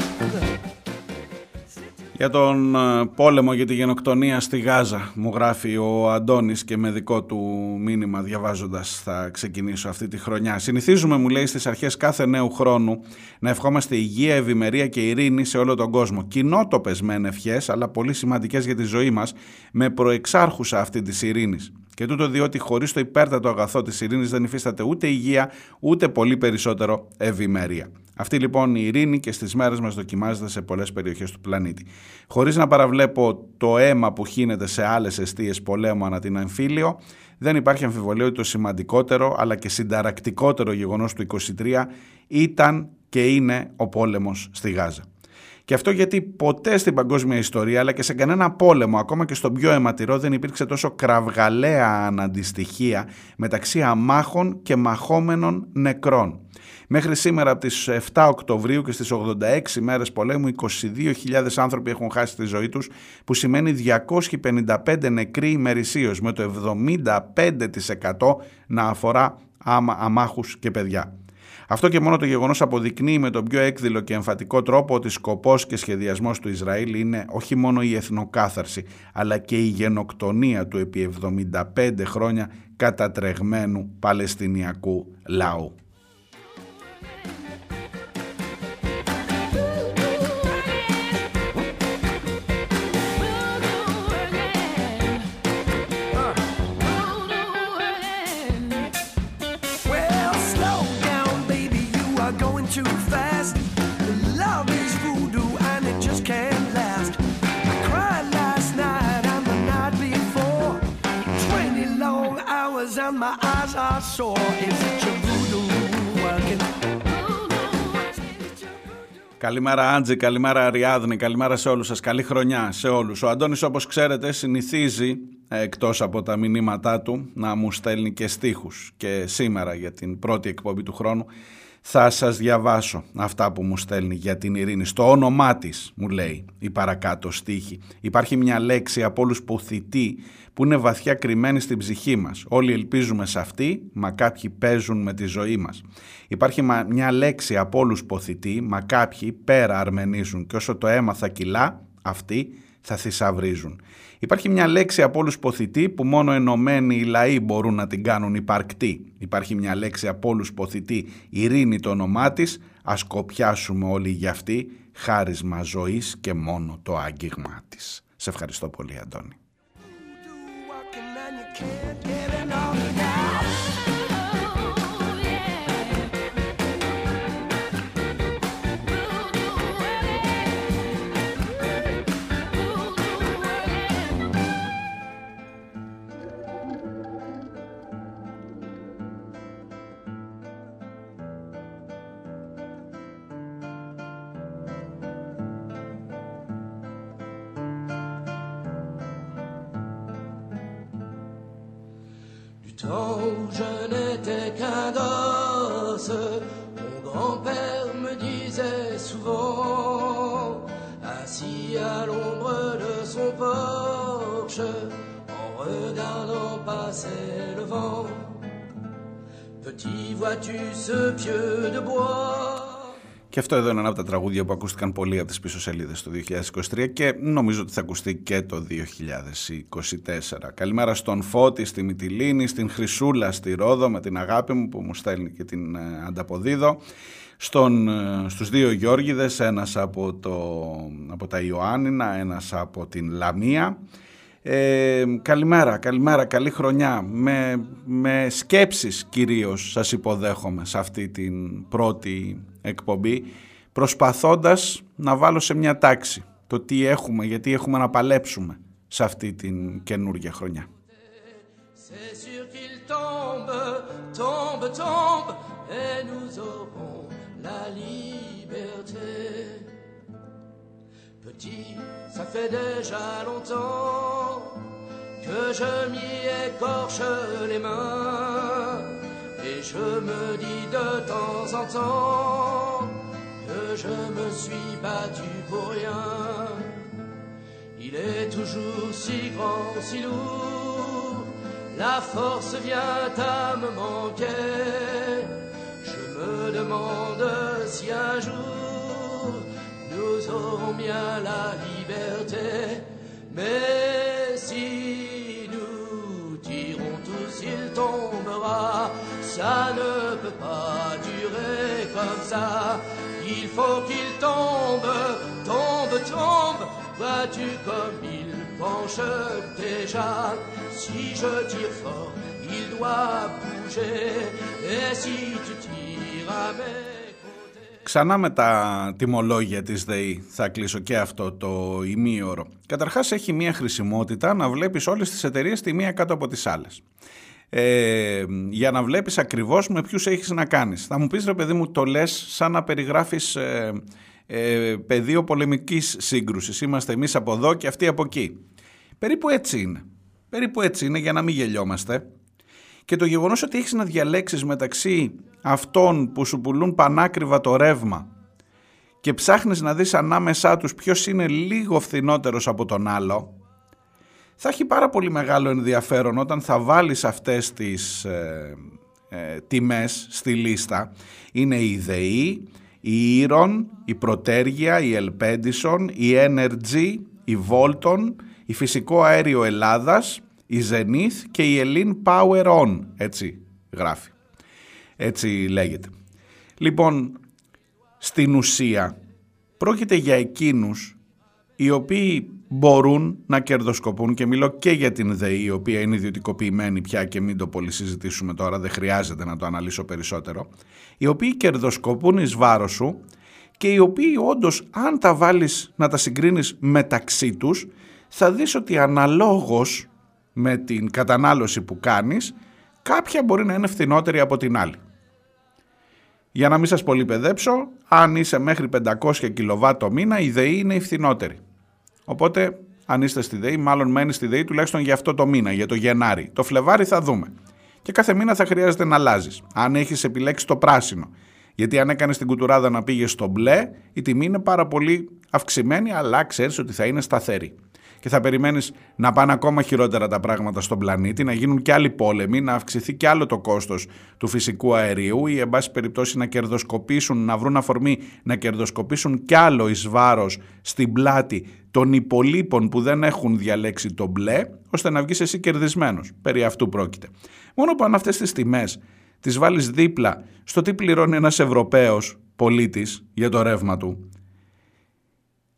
Για τον ε, πόλεμο για τη γενοκτονία στη Γάζα μου γράφει ο Αντώνης και με δικό του μήνυμα διαβάζοντας θα ξεκινήσω αυτή τη χρονιά. Συνηθίζουμε μου λέει στις αρχές κάθε νέου χρόνου να ευχόμαστε υγεία, ευημερία και ειρήνη σε όλο τον κόσμο. Κοινότοπες μεν ευχές αλλά πολύ σημαντικές για τη ζωή μας με προεξάρχουσα αυτή της ειρήνης. Και τούτο διότι χωρίς το υπέρτατο αγαθό της ειρήνης δεν υφίσταται ούτε υγεία, ούτε πολύ περισσότερο ευημερία. Αυτή λοιπόν η ειρήνη και στις μέρες μας δοκιμάζεται σε πολλές περιοχές του πλανήτη. Χωρίς να παραβλέπω το αίμα που χύνεται σε άλλες αιστείες πολέμου ανά την εμφύλιο, δεν υπάρχει αμφιβολία ότι το σημαντικότερο αλλά και συνταρακτικότερο γεγονός του 23 ήταν και είναι ο πόλεμος στη Γάζα. Και αυτό γιατί ποτέ στην παγκόσμια ιστορία, αλλά και σε κανένα πόλεμο, ακόμα και στον πιο αιματηρό, δεν υπήρξε τόσο κραυγαλαία αναντιστοιχεία μεταξύ αμάχων και μαχόμενων νεκρών. Μέχρι σήμερα από τις 7 Οκτωβρίου και στις 86 μέρες πολέμου 22.000 άνθρωποι έχουν χάσει τη ζωή τους που σημαίνει 255 νεκροί ημερησίως με το 75% να αφορά αμάχους και παιδιά. Αυτό και μόνο το γεγονός αποδεικνύει με τον πιο έκδηλο και εμφατικό τρόπο ότι σκοπός και σχεδιασμός του Ισραήλ είναι όχι μόνο η εθνοκάθαρση, αλλά και η γενοκτονία του επί 75 χρόνια κατατρεγμένου Παλαιστινιακού λαού. Καλημέρα Άντζη, καλημέρα Αριάδνη, καλημέρα σε όλους σας, καλή χρονιά σε όλους. Ο Αντώνης όπως ξέρετε συνηθίζει εκτός από τα μηνύματά του να μου στέλνει και στίχους. Και σήμερα για την πρώτη εκπομπή του χρόνου θα σας διαβάσω αυτά που μου στέλνει για την ειρήνη. Στο όνομά της μου λέει η παρακάτω στίχη. Υπάρχει μια λέξη από όλους που θητεί που είναι βαθιά κρυμμένη στην ψυχή μας. Όλοι ελπίζουμε σε αυτή, μα κάποιοι παίζουν με τη ζωή μας. Υπάρχει μια λέξη από όλους ποθητή, μα κάποιοι πέρα αρμενίζουν και όσο το αίμα θα κυλά, αυτοί θα θησαυρίζουν. Υπάρχει μια λέξη από όλους ποθητή που μόνο ενωμένοι οι λαοί μπορούν να την κάνουν υπαρκτή. Υπάρχει μια λέξη από όλους ποθητή, ειρήνη το όνομά της, ας κοπιάσουμε όλοι για αυτή, χάρισμα ζωής και μόνο το άγγιγμά της. Σε ευχαριστώ πολύ, Αντώνη. Mon grand-père me disait souvent, assis à l'ombre de son porche, en regardant passer le vent, petit vois-tu ce pieu de bois? Και αυτό εδώ είναι ένα από τα τραγούδια που ακούστηκαν πολύ από τις πίσω σελίδες το 2023 και νομίζω ότι θα ακουστεί και το 2024. Καλημέρα στον Φώτη, στη Μυτιλίνη, στην Χρυσούλα, στη Ρόδο με την αγάπη μου που μου στέλνει και την ε, ανταποδίδω. Στον, ε, στους δύο Γιώργιδες, ένας από, το, από τα Ιωάννινα, ένας από την Λαμία. Ε, καλημέρα, καλημέρα, καλή χρονιά. Με, με σκέψεις κυρίως σας υποδέχομαι σε αυτή την πρώτη εκπομπή προσπαθώντας να βάλω σε μια τάξη το τι έχουμε, γιατί έχουμε να παλέψουμε σε αυτή την καινούργια χρονιά. Petit, ça fait déjà longtemps que je m'y écorche les mains. Et je me dis de temps en temps que je me suis battu pour rien. Il est toujours si grand, si lourd, la force vient à me manquer. Je me demande si un jour nous aurons bien la liberté. Mais si tirons tous, il tombera ça ne peut pas durer comme ça. Il faut qu'il tombe, tombe, tombe. Vois-tu comme il penche déjà? Si je tire fort, il doit bouger. Et si tu tires à Ξανά με τα τιμολόγια της ΔΕΗ θα κλείσω και αυτό το ημίωρο. Καταρχάς έχει μία χρησιμότητα να βλέπεις όλες τις εταιρείες τη μία κάτω από τις άλλες. Ε, για να βλέπεις ακριβώς με ποιους έχεις να κάνεις. Θα μου πεις ρε παιδί μου το λες σαν να περιγράφεις ε, ε, πεδίο πολεμικής σύγκρουσης. Είμαστε εμείς από εδώ και αυτοί από εκεί. Περίπου έτσι είναι. Περίπου έτσι είναι για να μην γελιόμαστε. Και το γεγονός ότι έχεις να διαλέξεις μεταξύ αυτών που σου πουλούν πανάκριβα το ρεύμα και ψάχνεις να δεις ανάμεσά τους ποιος είναι λίγο φθηνότερος από τον άλλο, θα έχει πάρα πολύ μεγάλο ενδιαφέρον όταν θα βάλεις αυτές τις ε, ε, τιμές στη λίστα. Είναι η ΔΕΗ, η Ήρων, η Πρωτέργεια, η Ελπέντισον, η Energy, η Volton, η Φυσικό Αέριο Ελλάδας, η Zenith και η Ελλήν Power On, έτσι γράφει. Έτσι λέγεται. Λοιπόν, στην ουσία πρόκειται για εκείνους οι οποίοι μπορούν να κερδοσκοπούν και μιλώ και για την ΔΕΗ η οποία είναι ιδιωτικοποιημένη πια και μην το πολύ συζητήσουμε τώρα, δεν χρειάζεται να το αναλύσω περισσότερο, οι οποίοι κερδοσκοπούν εις βάρος σου και οι οποίοι όντως αν τα βάλεις να τα συγκρίνεις μεταξύ τους θα δεις ότι αναλόγως με την κατανάλωση που κάνεις κάποια μπορεί να είναι φθηνότερη από την άλλη. Για να μην σας πολυπεδέψω, αν είσαι μέχρι 500 κιλοβάτ το μήνα, η ΔΕΗ είναι η φθηνότερη. Οπότε, αν είστε στη ΔΕΗ, μάλλον μένει στη ΔΕΗ τουλάχιστον για αυτό το μήνα, για το Γενάρη. Το Φλεβάρι θα δούμε. Και κάθε μήνα θα χρειάζεται να αλλάζεις. Αν έχεις επιλέξει το πράσινο. Γιατί αν έκανες την κουτουράδα να πήγες στο μπλε, η τιμή είναι πάρα πολύ αυξημένη, αλλά ξέρεις ότι θα είναι σταθερή και θα περιμένεις να πάνε ακόμα χειρότερα τα πράγματα στον πλανήτη, να γίνουν και άλλοι πόλεμοι, να αυξηθεί και άλλο το κόστος του φυσικού αερίου ή, εν πάση περιπτώσει, να κερδοσκοπήσουν, να βρουν αφορμή να κερδοσκοπήσουν κι άλλο εις βάρος στην πλάτη των υπολείπων που δεν έχουν διαλέξει το μπλε, ώστε να βγεις εσύ κερδισμένος. Περί αυτού πρόκειται. Μόνο που αν αυτές τις τιμές τις βάλεις δίπλα στο τι πληρώνει ένας Ευρωπαίος πολίτης για το ρεύμα του,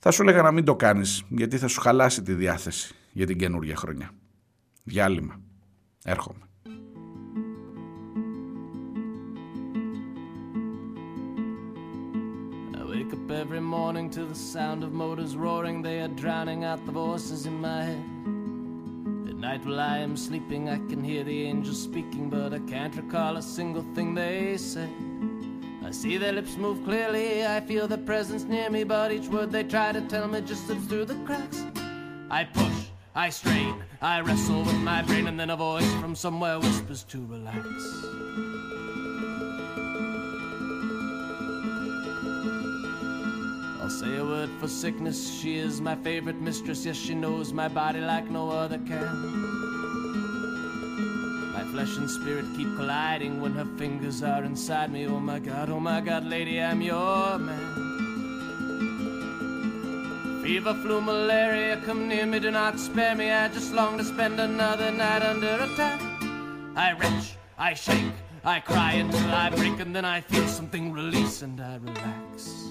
θα σου έλεγα να μην το κάνεις, γιατί θα σου χαλάσει τη διάθεση για την καινούργια χρονιά. Διάλειμμα. Έρχομαι. wake up every morning to the sound of motors roaring. They are drowning out the voices in my head. At night while I am sleeping, I can hear the angels speaking, but I can't recall a single thing they say. I see their lips move clearly, I feel their presence near me, but each word they try to tell me just slips through the cracks. I push, I strain, I wrestle with my brain, and then a voice from somewhere whispers to relax. I'll say a word for sickness, she is my favorite mistress, yes, she knows my body like no other can flesh and spirit keep colliding when her fingers are inside me. Oh my god, oh my god, lady, I'm your man. Fever, flu, malaria, come near me, do not spare me. I just long to spend another night under attack. I wrench, I shake, I cry until I break, and then I feel something release and I relax.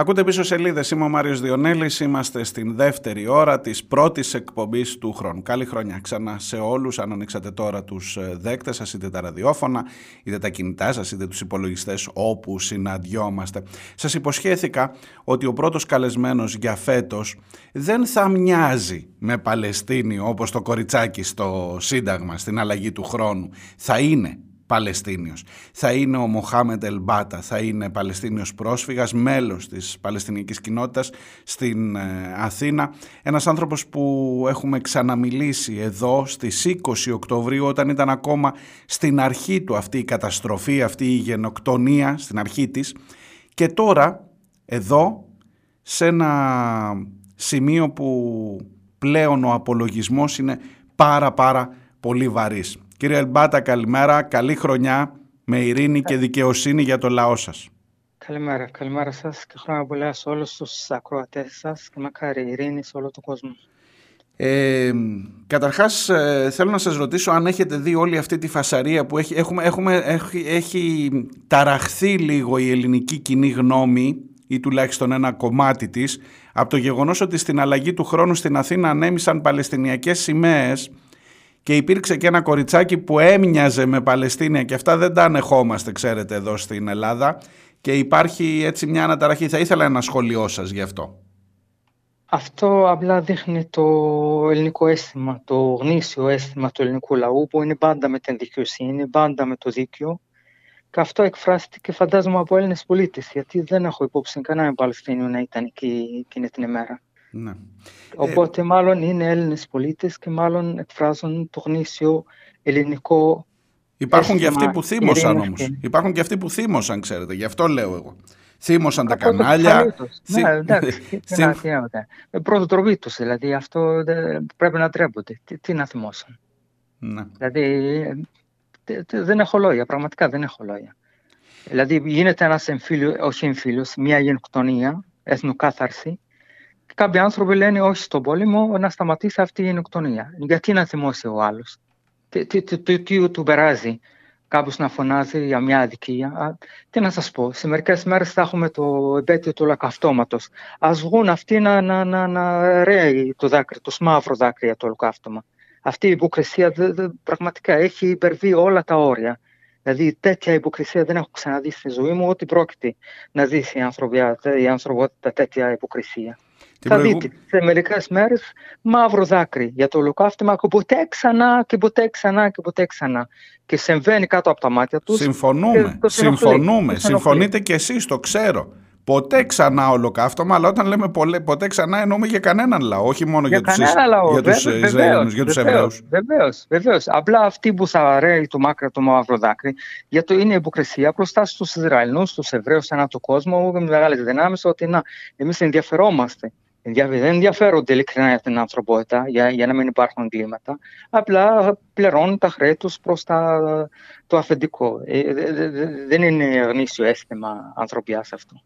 Ακούτε πίσω σελίδες. Είμαι ο Μάριος Διονέλης. Είμαστε στην δεύτερη ώρα της πρώτης εκπομπής του χρόνου. Καλή χρονιά ξανά σε όλους. Αν ανοίξατε τώρα τους ε, δέκτες σας, είτε τα ραδιόφωνα, είτε τα κινητά σας, είτε τους υπολογιστές όπου συναντιόμαστε. Σας υποσχέθηκα ότι ο πρώτος καλεσμένος για φέτος δεν θα μοιάζει με Παλαιστίνη όπως το κοριτσάκι στο Σύνταγμα στην αλλαγή του χρόνου. Θα είναι Παλαιστίνιος. Θα είναι ο Μοχάμεντ Ελμπάτα, θα είναι Παλαιστίνιος πρόσφυγας, μέλος της Παλαιστινικής κοινότητας στην ε, Αθήνα. Ένας άνθρωπος που έχουμε ξαναμιλήσει εδώ στις 20 Οκτωβρίου όταν ήταν ακόμα στην αρχή του αυτή η καταστροφή, αυτή η γενοκτονία, στην αρχή της. Και τώρα εδώ σε ένα σημείο που πλέον ο απολογισμός είναι πάρα πάρα πολύ βαρύς. Κύριε Ελμπάτα, καλημέρα. Καλή χρονιά με ειρήνη και δικαιοσύνη για το λαό σας. Καλημέρα, καλημέρα σας και χρόνια πολλά σε όλους τους ακροατές σας και μακάρι ειρήνη σε όλο τον κόσμο. Ε, καταρχάς ε, θέλω να σας ρωτήσω αν έχετε δει όλη αυτή τη φασαρία που έχει, έχουμε, έχουμε, έχει, έχει ταραχθεί λίγο η ελληνική κοινή γνώμη ή τουλάχιστον ένα κομμάτι της από το γεγονός ότι στην αλλαγή του χρόνου στην Αθήνα ανέμισαν Παλαιστινιακές σημαίες και υπήρξε και ένα κοριτσάκι που έμοιαζε με Παλαιστίνια και αυτά δεν τα ανεχόμαστε ξέρετε εδώ στην Ελλάδα και υπάρχει έτσι μια αναταραχή. Θα ήθελα ένα σχολείο σας γι' αυτό. Αυτό απλά δείχνει το ελληνικό αίσθημα, το γνήσιο αίσθημα του ελληνικού λαού που είναι πάντα με την δικαιοσύνη, πάντα με το δίκαιο. Και αυτό εκφράστηκε φαντάζομαι από Έλληνες πολίτες, γιατί δεν έχω υπόψη κανέναν Παλαιστίνιο να ήταν εκεί εκείνη την ημέρα. Ναι. Οπότε μάλλον είναι Έλληνες πολίτες και μάλλον εκφράζουν το γνήσιο ελληνικό Υπάρχουν και αυτοί αίσθημα που θύμωσαν ειρήνης όμως. και- Υπάρχουν και αυτοί που θύμωσαν, ξέρετε. Γι' αυτό λέω εγώ. Θύμωσαν τα Πρώτο κανάλια. τροπή θύ- Ναι, εντάξει. [LAUGHS] τι- τι θύμ- να- τι να- ε, Πρώτο τροπή τους, δηλαδή αυτό δεν- πρέπει να τρέπονται. Τι, τι να θυμώσουν; Ναι. Δηλαδή ε, τε- τε- δεν έχω λόγια, πραγματικά δεν έχω λόγια. Δηλαδή γίνεται ένας εμφύλιο, όχι εμφύλιος, μια γενοκτονία, εθνοκάθαρση και κάποιοι άνθρωποι λένε όχι στον πόλεμο να σταματήσει αυτή η γενοκτονία. Γιατί να θυμώσει ο άλλος; Τι, τι, τι, τι, τι του περάζει; Κάποιος να φωνάζει για μια αδικία. Α, τι να σας πω, σε μερικές μέρες θα έχουμε το επέτειο του ολοκαυτώματος. Ας βγουν αυτοί να, να, να, να ρέει το δάκρυ, το μαύρο δάκρυ για το ολοκαύτωμα. Αυτή η υποκρισία δε- δε- πραγματικά έχει υπερβεί όλα τα όρια. Δηλαδή τέτοια υποκρισία δεν έχω ξαναδεί στη ζωή μου, ότι πρόκειται να ζήσει η ανθρωπιά- η ανθρωπότητα τέτοια υποκρισία. Την θα προηγου- δείτε σε μερικές μέρες μαύρο δάκρυ για το ολοκαύτωμα και ποτέ ξανά και ποτέ ξανά και ποτέ ξανά. Και συμβαίνει κάτω από τα μάτια τους. Συμφωνούμε. και το συνοχλεί. Συμφωνούμε. Το συνοχλεί. Συμφωνείτε κι εσείς, το ξέρω. Ποτέ ξανά ολοκαύτωμα, αλλά όταν λέμε πολλέ- ποτέ ξανά εννοούμε για κανέναν λαό, όχι μόνο για, τους, Ισ- κανένα λαό, για τους βέβαια, Ισραηλινούς, για τους βεβαίως, Εβραίους. Βεβαίως, βεβαίως. Απλά αυτοί που θα ρέει το μάκρο το μαύρο δάκρυ, γιατί είναι υποκρισία μπροστά στους Ισραηλινούς, στους Εβραίους ανά του κόσμου, με μεγάλες δυνάμεις, ότι να, εμείς ενδιαφερόμαστε. Ενδια- Δεν ενδιαφέρονται ειλικρινά για την ανθρωπότητα, για, για να μην υπάρχουν εγκλήματα. Απλά πληρώνουν τα χρέη τους προς τα, το αφεντικό. Ε, δε- δε- δε- δεν είναι γνήσιο αίσθημα ανθρωπιάς αυτό.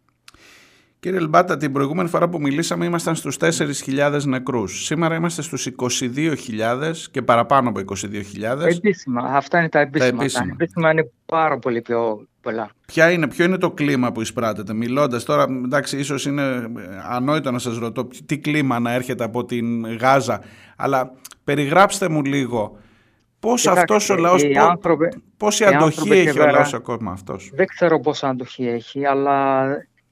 Κύριε Λμπάτα, την προηγούμενη φορά που μιλήσαμε ήμασταν στους 4.000 νεκρούς. Σήμερα είμαστε στους 22.000 και παραπάνω από 22.000. Επίσημα, αυτά είναι τα επίσημα. Τα επίσημα. επίσημα, είναι πάρα πολύ πιο πολλά. Ποια είναι, ποιο είναι το κλίμα που εισπράτεται, μιλώντας τώρα, εντάξει, ίσως είναι ε, ανόητο να σας ρωτώ τι κλίμα να έρχεται από την Γάζα, αλλά περιγράψτε μου λίγο πώς Κοιτάξτε, αυτός ο λαός, οι πό- άνθρωποι- πόση οι αντοχή άνθρωποι έχει εκεί ο πέρα- λαός ακόμα αυτός; Δεν ξέρω πόσα αντοχή έχει, αλλά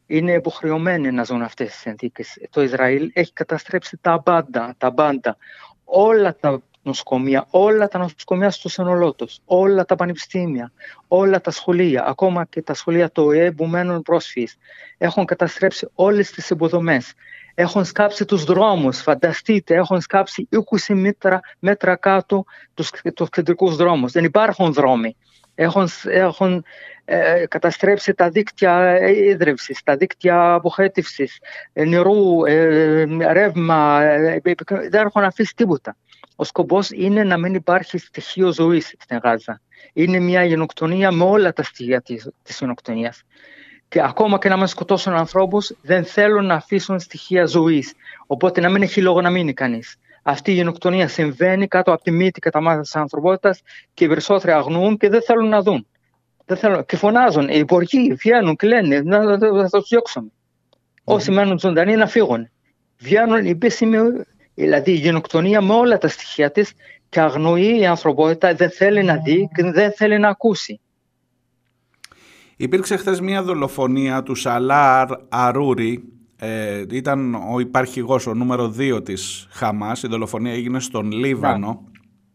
είναι υποχρεωμένοι να ζουν αυτές τις συνθήκες. Το Ισραήλ έχει καταστρέψει τα πάντα, τα πάντα. Όλα τα νοσοκομεία, όλα τα νοσοκομεία στο σύνολό τους, όλα τα πανεπιστήμια, όλα τα σχολεία, ακόμα και τα σχολεία του ΟΕΕ που μένουν πρόσφυγες, έχουν καταστρέψει όλες τις υποδομές. Έχουν σκάψει τους δρόμους, φανταστείτε, έχουν σκάψει 20 μέτρα, μέτρα κάτω τους, τους κεντρικούς δρόμους. Δεν υπάρχουν δρόμοι. Έχουν, έχουν ε, καταστρέψει τα δίκτυα ίδρυυσης, τα δίκτυα αποχέτευσης, ε, νερού, ε, ρεύμα, ε, ε, δεν έχουν αφήσει τίποτα. Ο σκοπός είναι να μην υπάρχει στοιχείο ζωής στην Γάζα. Είναι μια γενοκτονία με όλα τα στοιχεία της, της γενοκτονίας. Και ακόμα και να μας σκοτώσουν ανθρώπους, δεν θέλουν να αφήσουν στοιχεία ζωής. Οπότε να μην έχει λόγο να μείνει κανείς. Αυτή η γενοκτονία συμβαίνει κάτω από τη μύτη και τα μάτια της ανθρωπότητας και οι περισσότεροι αγνοούν και δεν θέλουν να δουν. Δεν θέλουν. Και φωνάζουν. Οι υπουργοί βγαίνουν και λένε να, να, να, θα του διώξουμε. Όσοι μένουν ζωντανοί να φύγουν. Βγαίνουν οι επίσημοι, δηλαδή η γενοκτονία με όλα τα στοιχεία της και αγνοεί η ανθρωπότητα, δεν θέλει να δει και δεν θέλει να ακούσει. Υπήρξε χθες μια δολοφονία του Σαλάρ Αρούρι, ε, ήταν ο υπαρχηγός, ο νούμερο 2 της Χαμάς, η δολοφονία έγινε στον Λίβανο.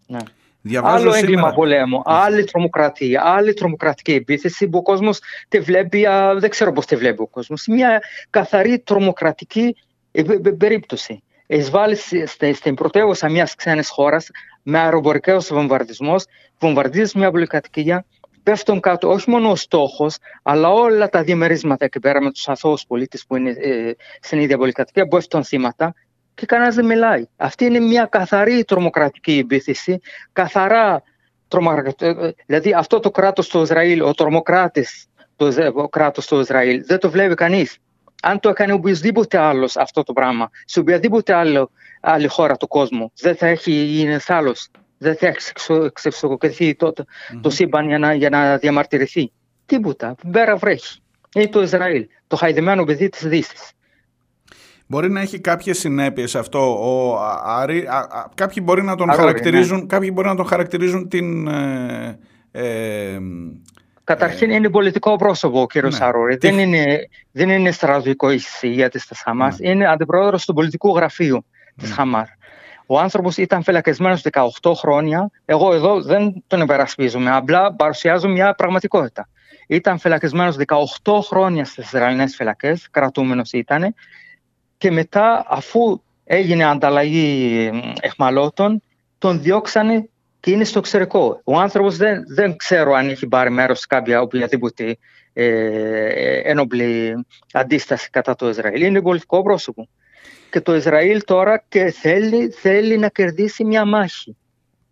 Ναι. Διαβάζω Άλλο σήμερα- έγκλημα πολέμου, άλλη τρομοκρατία, άλλη τρομοκρατική επίθεση που ο κόσμος τη βλέπει, α, δεν ξέρω πώς τη βλέπει ο κόσμος. Μια καθαρή τρομοκρατική ε, πε- πε- περίπτωση. Εισβάλλει στη- στη- στην πρωτεύουσα μιας ξένης χώρας με αεροπορικός βομβαρδισμός, βομβαρδίζεις μια πολυκατοικία, πέφτουν κάτω όχι μόνο ο στόχος, αλλά όλα τα διαμερίσματα εκεί πέρα με τους αθώους πολίτες που είναι ε, στην ίδια πολυκατοικία, που πέφτουν θύματα και κανένας δεν μιλάει. Αυτή είναι μια καθαρή τρομοκρατική επίθεση, καθαρά τρομοκρατική. Δηλαδή αυτό το κράτος του Ισραήλ, ο τρομοκράτης το Ισρα- ο κράτος του Ισραήλ, δεν το βλέπει κανείς. Αν το έκανε οποιοδήποτε άλλος αυτό το πράγμα, σε οποιαδήποτε άλλο, άλλη χώρα του κόσμου, δεν θα έχει γίνει άλλος. Δεν θα έχει ξε- ξεψοκοκριθεί το, το σύμπαν για να, για να διαμαρτυρηθεί. Τίποτα. Μπέρα βρέχει. Είναι το Ισραήλ, το χαϊδεμένο παιδί της Δύσης. Μπορεί να έχει κάποιες συνέπειες αυτό. Ο, Άρη, α, α, κάποιοι, μπορεί να τον Αρώρη, χαρακτηρίζουν, ναι. κάποιοι μπορεί να τον χαρακτηρίζουν την... Ε, ε, Καταρχήν είναι πολιτικό πρόσωπο ο κύριος ναι. Σαρόρη. Τι- Δεν είναι, δεν είναι στρατιωτικό ηγέτη τη Χαμάς. Είναι αντιπρόεδρος του πολιτικού γραφείου της Χαμάς. Ο άνθρωπος ήταν φυλακισμένος 18 χρόνια. Εγώ εδώ δεν τον υπερασπίζομαι. Απλά παρουσιάζω μια πραγματικότητα. Ήταν φυλακισμένος 18 χρόνια στις Ισραηλινές φυλακές, κρατούμενος ήταν. Και μετά, αφού έγινε ανταλλαγή μ, εχμαλώτων, τον διώξανε και είναι στο εξωτερικό. Ο άνθρωπος δεν, δεν ξέρω αν έχει πάρει μέρος σε κάποια οποιαδήποτε ε, ε, ένοπλη αντίσταση κατά το Ισραήλ. Είναι πολιτικό πρόσωπο. Και το Ισραήλ τώρα και θέλει, θέλει να κερδίσει μια μάχη.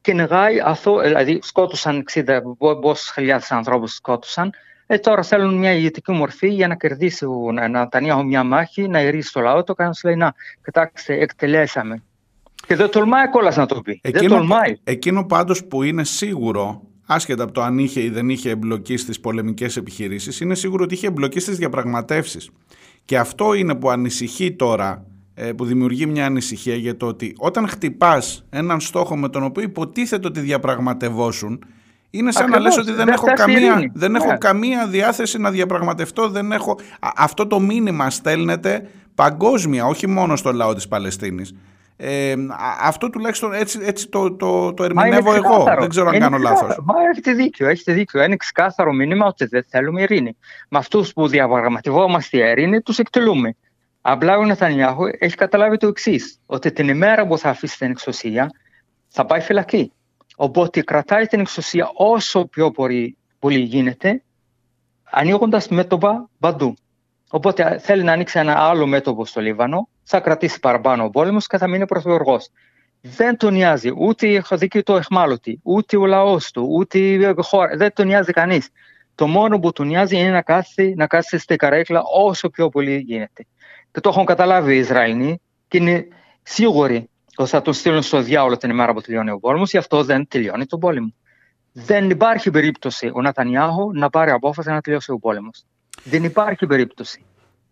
Και νεγάει αυτό, δηλαδή σκότωσαν 60, πόσες χιλιάδες ανθρώπους σκότωσαν, ε, τώρα θέλουν μια ηγετική μορφή για να κερδίσει ο Νατανιάχου μια μάχη, να ειρήσει το λαό του και να σου λέει να, κοιτάξτε, εκτελέσαμε. Και δεν τολμάει κιόλας να το πει. δεν τολμάει. εκείνο πάντως που είναι σίγουρο, άσχετα από το αν είχε ή δεν είχε εμπλοκή στις πολεμικές επιχειρήσεις, είναι σίγουρο ότι είχε εμπλοκή στις διαπραγματεύσεις. Και αυτό είναι που ανησυχεί τώρα, ε, που δημιουργεί μια ανησυχία για το ότι όταν χτυπάς έναν στόχο με τον οποίο υποτίθεται ότι διαπραγματευόσουν, είναι σαν να Ακριβώς. λες ότι δεν, Δεν έχω φτάσει η καμία, ειρήνη. δεν Ναι. έχω καμία διάθεση να διαπραγματευτώ. Δεν έχω... Α, αυτό το μήνυμα στέλνεται παγκόσμια, όχι μόνο στο λαό της Παλαιστίνης. Ε, α, αυτό τουλάχιστον έτσι, έτσι το, το, το Μα είναι ερμηνεύω εγώ. ξεκάθαρο. Δεν ξέρω αν Είναι κάνω ξεκάθαρο. λάθος. Μα έχετε δίκιο, έχετε δίκιο. Είναι ξεκάθαρο μήνυμα ότι δεν θέλουμε ειρήνη. Με αυτούς που διαπραγματευόμαστε η ειρήνη, τους εκτελούμε. Απλά ο Νετανιάχου έχει καταλάβει το εξής, ότι την ημέρα που θα αφήσει την εξουσία θα πάει φυλακή. Οπότε κρατάει την εξουσία όσο πιο πολύ, πολύ γίνεται, ανοίγοντας μέτωπα παντού. Οπότε θέλει να ανοίξει ένα άλλο μέτωπο στο Λίβανο, θα κρατήσει παραπάνω ο πόλεμος και θα μείνει πρωθυπουργός. Δεν τον νοιάζει ούτε η δική του εχμάλωτη, ούτε ο λαός του, ούτε η χώρα. Δεν τον νοιάζει κανείς. Το μόνο που του νοιάζει είναι να κάθεται, να κάθεται στην καρέκλα όσο πιο πολύ γίνεται. Και το έχουν καταλάβει οι Ισραηλοί και είναι σίγουροι ότι θα τον στείλουν στο διάολο την ημέρα που τελειώνει ο πόλεμος, γι' αυτό δεν τελειώνει τον πόλεμο. Δεν υπάρχει περίπτωση ο Νατανιάχου να πάρει απόφαση να τελειώσει ο πόλεμος. Δεν υπάρχει περίπτωση.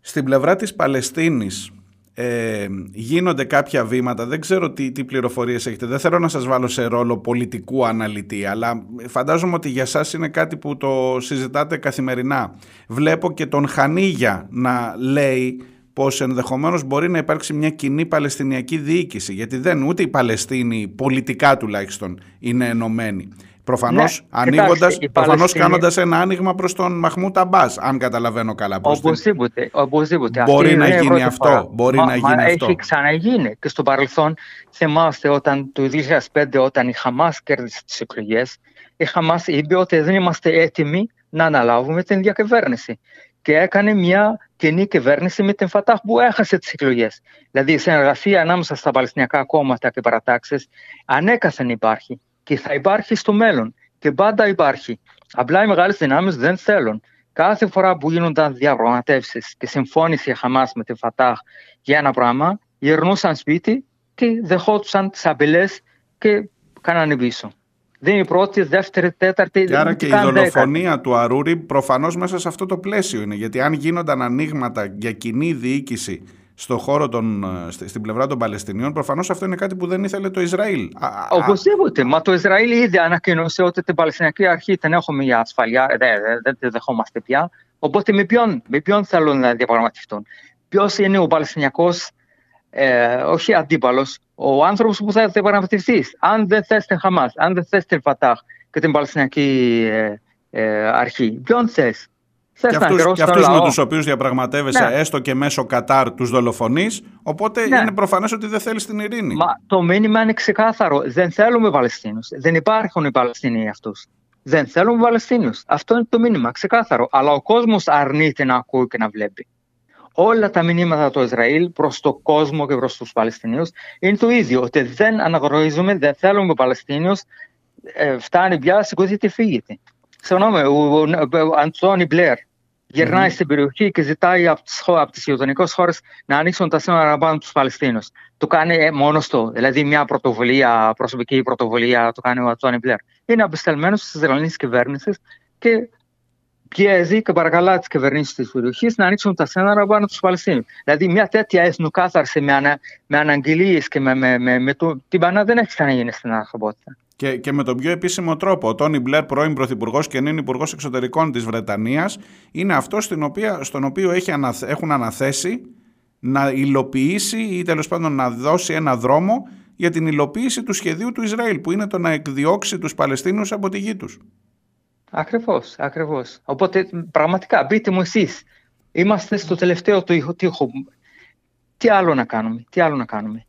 Στην πλευρά της Παλαιστίνης ε, γίνονται κάποια βήματα, δεν ξέρω τι, τι πληροφορίες έχετε, δεν θέλω να σας βάλω σε ρόλο πολιτικού αναλυτή, αλλά φαντάζομαι ότι για σας είναι κάτι που το συζητάτε καθημερινά. Βλέπω και τον Χανίγια να λέει πως ενδεχομένως μπορεί να υπάρξει μια κοινή Παλαιστινιακή διοίκηση, γιατί δεν ούτε οι Παλαιστίνοι πολιτικά τουλάχιστον είναι ενωμένοι. Προφανώς, Ναι, ανοίγοντας, κοιτάξτε, οι προφανώς Παλαιστίνοι- κάνοντας ένα άνοιγμα προς τον Μαχμούτ Αμπάς, αν καταλαβαίνω καλά. προς την- Οπωσδήποτε. οπωσδήποτε. Μπορεί Αυτή να είναι η γίνει πρώτη αυτό, φορά. μπορεί Μα- να μα γίνει αυτό. Έχει ξαναγίνει και στο παρελθόν. Θυμάστε όταν το 2005 όταν η Χαμάς κέρδισε τις εκλογές, η Χαμάς είπε ότι δεν είμαστε έτοιμοι να αναλάβουμε την διακυβέρνηση. Και έκανε μια κοινή κυβέρνηση με την Φατάχ που έχασε τις εκλογές. Δηλαδή η συνεργασία ανάμεσα στα Παλαιστινιακά κόμματα και παρατάξεις ανέκαθεν υπάρχει και θα υπάρχει στο μέλλον και πάντα υπάρχει. Απλά οι μεγάλες δυνάμεις δεν θέλουν. Κάθε φορά που γίνονταν διαπραγματεύσεις και συμφώνησε η Χαμάς με την Φατάχ για ένα πράγμα, γυρνούσαν σπίτι και δεχόντουσαν τις απειλές και κάνανε πίσω. Δεν είναι η πρώτη, δεύτερη, τέταρτη. Και άρα δεν και η καν δέκατη. δολοφονία του Αρούρη προφανώς μέσα σε αυτό το πλαίσιο είναι. Γιατί αν γίνονταν ανοίγματα για κοινή διοίκηση στο χώρο των, ε, στη- στην πλευρά των Παλαιστινίων, προφανώς αυτό είναι κάτι που δεν ήθελε το Ισραήλ. Α, α, Οπωσδήποτε. Μα το Ισραήλ ήδη ανακοίνωσε ότι την Παλαιστινιακή Αρχή την έχουμε για ασφαλεία. Δεν δε, δεν τη δεχόμαστε πια. Οπότε με ποιον, με ποιον θέλουν να διαπραγματευτούν; Ποιος είναι ο Παλαιστινιακός, ε, όχι αντίπαλος, ο άνθρωπος που θα διαπραγματευτεί; Αν δεν θες την Χαμάς, αν δεν θες την Φατάχ και την Παλαιστινιακή ε, ε, Αρχή, ποιον θες; Θε και να αυτούς, ακυρώσει και τον αυτούς με λαό. τους οποίους διαπραγματεύεσαι Ναι. έστω και μέσω Κατάρ τους δολοφονείς, οπότε Ναι. είναι προφανές ότι δεν θέλεις την ειρήνη. Μα το μήνυμα είναι ξεκάθαρο. Δεν θέλουμε Παλαιστίνους. Δεν υπάρχουν οι Παλαιστίνοι αυτούς. Δεν θέλουμε Παλαιστίνιους. Αυτό είναι το μήνυμα, ξεκάθαρο. Αλλά ο κόσμος αρνείται να ακούει και να βλέπει. Όλα τα μηνύματα του Ισραήλ προς το κόσμο και προς τους Παλαιστινίους είναι το ίδιο. Ότι δεν αναγνωρίζουμε, δεν θέλουμε Παλαιστίνιους. Ε, φτάνει πια, σηκωθείτε, φύγετε. Συγγνώμη, ο, ο, ο Αντώνι Μπλερ γυρνάει στην περιοχή και ζητάει από τις, χω- από τις γειτονικές χώρες να ανοίξουν τα σύνορα να πάνε τους Παλαιστίνους. Το κάνει ε, μόνος του, δηλαδή μια πρωτοβουλία, προσωπική πρωτοβουλία το κάνει ο Αντώνι Μπλερ. Είναι απεσταλμένος της Ισραηλινής κυβέρνησης και πιέζει και παρακαλά τις κυβερνήσεις της περιοχής να ανοίξουν τα σύνορα πάνω του Παλαιστίνους. Δηλαδή, μια τέτοια εθνοκάθαρση με, ανα, με αναγγελίες και με, με, με, με το, την Πανά δεν έχει ξαναγίνει στην ανθρωπότητα. Και, και με τον πιο επίσημο τρόπο. Ο Τόνι Μπλερ, πρώην Πρωθυπουργός και νυν Υπουργός Εξωτερικών της Βρετανίας, είναι αυτός στον οποίο έχει αναθε, έχουν αναθέσει να υλοποιήσει ή τέλος πάντων να δώσει ένα δρόμο για την υλοποίηση του σχεδίου του Ισραήλ, που είναι το να εκδιώξει τους Παλαιστίνους από τη γη τους. Ακριβώς, ακριβώς. Οπότε πραγματικά μπείτε μου εσείς. Είμαστε στο τελευταίο του τείχο. Τι άλλο να κάνουμε, τι άλλο να κάνουμε.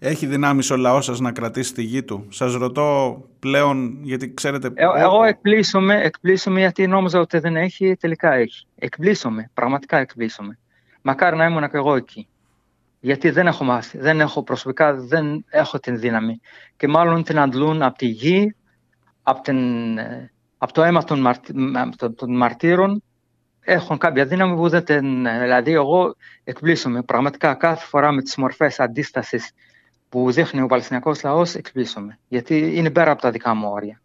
Έχει δυνάμεις ο λαός σας να κρατήσει τη γη του; Σας ρωτώ πλέον, γιατί ξέρετε. Ε, εγώ εκπλήσωμαι, εκπλήσωμαι γιατί νόμιζα ότι δεν έχει, τελικά έχει. Εκπλήσωμαι, πραγματικά εκπλήσωμαι. Μακάρι να ήμουν και εγώ εκεί. Γιατί δεν έχω μάθει, δεν έχω προσωπικά, δεν έχω την δύναμη. Και μάλλον την αντλούν από τη γη, από, την, ε, από το αίμα των, μαρτι, των μαρτύρων. Έχουν κάποια δύναμη που δεν την... Δηλαδή εγώ εκπλήσωμαι πραγματικά κάθε φορά με τις μορφές αντίστασης που δείχνει ο Παλαιστινιακός λαός εκπλήσωμαι. Γιατί είναι πέρα από τα δικά μου όρια.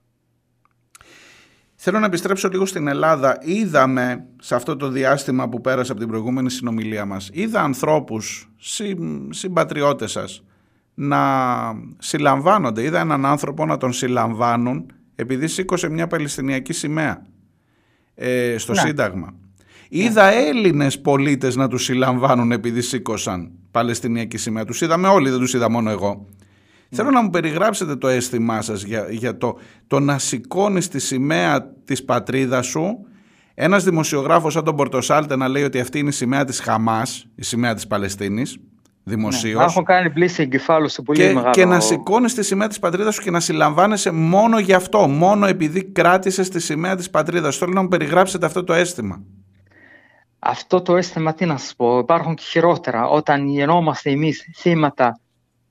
Θέλω να επιστρέψω λίγο στην Ελλάδα. Είδαμε σε αυτό το διάστημα που πέρασε από την προηγούμενη συνομιλία μας, είδα ανθρώπους, συ, συμπατριώτες σας, να συλλαμβάνονται. Είδα έναν άνθρωπο να τον συλλαμβάνουν επειδή σήκωσε μια Παλαιστινιακή σημαία ε, στο ναι. Σύνταγμα. Ναι. Είδα Έλληνες πολίτες να τους συλλαμβάνουν επειδή σήκωσαν Παλαιστινιακή σημαία. Τους είδαμε όλοι, δεν τους είδα μόνο εγώ. Θέλω να μου περιγράψετε το αίσθημά σας για, για το, το να σηκώνεις τη σημαία της πατρίδας σου ένας δημοσιογράφος σαν τον Πορτοσάλτε να λέει ότι αυτή είναι η σημαία της Χαμάς, η σημαία της Παλαιστίνης, δημοσίως. Ναι, έχω κάνει πλήση εγκεφάλου σε πολύ και, μεγάλο... Και να σηκώνεις τη σημαία της πατρίδας σου και να συλλαμβάνεσαι μόνο γι' αυτό, μόνο επειδή κράτησες τη σημαία της πατρίδας. Θέλω να μου περιγράψετε αυτό το αίσθημα. Αυτό το αίσθημα, τι να σας πω, υπάρχουν και χειρότερα. Όταν γεννόμαστε εμείς θύματα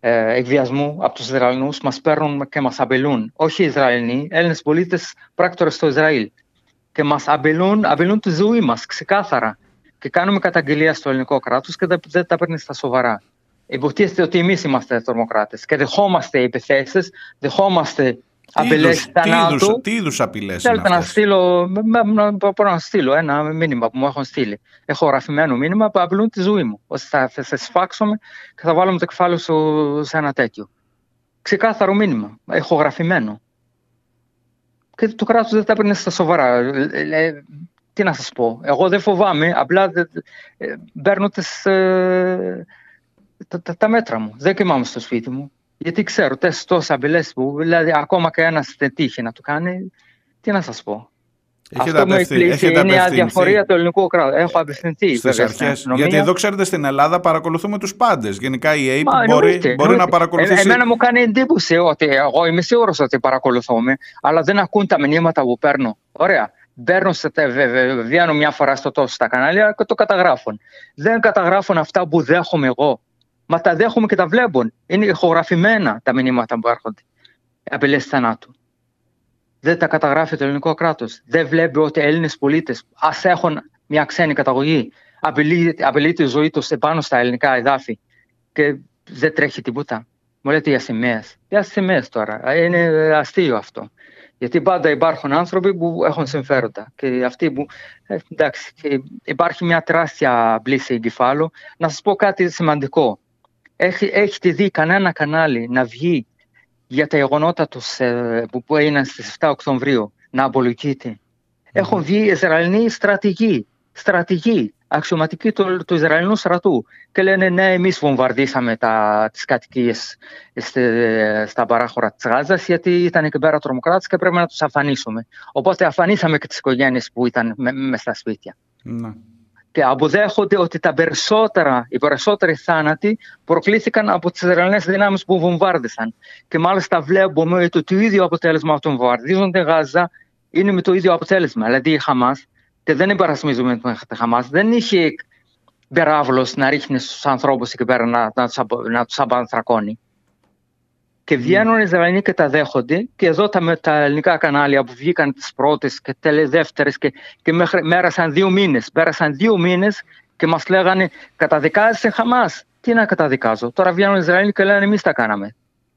ε, εκβιασμού από τους Ισραηλινούς, μας παίρνουν και μας απειλούν. Όχι οι Ισραηλινοί, Έλληνες πολίτες πράκτορες στο Ισραήλ. Και μας απειλούν, απειλούν τη ζωή μας ξεκάθαρα. Και κάνουμε καταγγελία στο ελληνικό κράτος και δεν, δεν τα παίρνεις στα σοβαρά. Υποτίθεται ότι εμείς είμαστε τρομοκράτε και δεχόμαστε επιθέσεις, δεχόμαστε απειλές θανάτου. Τι είδου απειλές Θέλετε να στείλω, μπορώ να στείλω ένα μήνυμα που μου έχουν στείλει. Έχω γραφημένο μήνυμα που απειλούν τη ζωή μου. Ότι θα, θα σε σφάξουμε και θα βάλουμε το κεφάλι σου σε ένα τέτοιο. Ξεκάθαρο μήνυμα. Έχω γραφημένο. Και το κράτος δεν τα παίρνει στα σοβαρά. Ε, ε, τι να σας πω. Εγώ δεν φοβάμαι. Απλά ε, παίρνω τις, τα, τα, τα μέτρα μου. Δεν κοιμάμαι στο σπίτι μου. Γιατί ξέρω τόσε απειλέ που δηλαδή ακόμα και ένας δεν τύχει να το κάνει, τι να σας πω. Έχετε Αυτό με εκπλήσει. Είναι η αδιαφορία του ελληνικού κράτους. Έχω απευθυνθεί. Στις αρχές. Γιατί εδώ ξέρετε στην Ελλάδα παρακολουθούμε τους πάντες. Γενικά η ΑΕΠ μπορεί, μπορεί να παρακολουθήσει. Ε, εμένα μου κάνει εντύπωση ότι εγώ είμαι σίγουρος ότι παρακολουθούμε, αλλά δεν ακούν τα μηνύματα που παίρνω. Ωραία. Μπαίνουν, βγαίνουν μια φορά στο τόσο στα κανάλια και το καταγράφουν. Δεν καταγράφουν αυτά που δέχομαι εγώ. Μα τα δέχομαι και τα βλέπουν. Είναι ηχογραφημένα τα μηνύματα που έρχονται. Απειλές θανάτου. Δεν τα καταγράφει το ελληνικό κράτος. Δεν βλέπει ότι οι Έλληνες πολίτες, ας έχουν μια ξένη καταγωγή, απειλεί, απειλεί τη ζωή τους επάνω στα ελληνικά εδάφη και δεν τρέχει τίποτα. Μου λέτε για σημαίε. Για σημαίε τώρα. Είναι αστείο αυτό. Γιατί πάντα υπάρχουν άνθρωποι που έχουν συμφέροντα. Και αυτοί που. Ε, εντάξει, υπάρχει μια τεράστια πλήση εγκεφάλου. Να σας πω κάτι σημαντικό. Έχει, έχετε δει κανένα κανάλι να βγει για τα γεγονότα τους, ε, που, που έγιναν στις 7 Οκτωβρίου να απολογείται. Mm. Έχουν βγει Ισραηλοί στρατηγοί, στρατηγοί, αξιωματικοί του, του Ισραηλινού στρατού και λένε ναι εμείς βομβαρδίσαμε τα, τις κατοικίες στα παράχωρα της Γάζας γιατί ήταν εκεί πέρα τρομοκράτες και πρέπει να τους αφανίσουμε. Οπότε αφανίσαμε και τις οικογένειες που ήταν μέσα στα σπίτια. Mm και αποδέχονται ότι τα περισσότερα, οι περισσότεροι θάνατοι προκλήθηκαν από τις Ισραηλινέ δυνάμεις που βομβάρδισαν. Και μάλιστα βλέπουμε ότι το ίδιο αποτέλεσμα αυτών που βομβαρδίζονται Γάζα είναι με το ίδιο αποτέλεσμα. Δηλαδή η Χαμάς, και δεν υπερασμίζουμε τη Χαμάς, δεν είχε περάβλο να ρίχνει στους ανθρώπους εκεί πέρα να, να τους απανθρακώνει. Και βγαίνουν οι Ισραηλοί και τα δέχονται. Και εδώ τα, τα ελληνικά κανάλια που βγήκαν τις πρώτες και τελεδεύτερε και, και μέχρι, μέρασαν δύο μήνες. Πέρασαν δύο μήνες και μας λέγανε καταδικάζεσαι Χαμάς. Τι να καταδικάζω. Τώρα βγαίνουν οι Ισραηλοί και λένε εμείς τα κάναμε.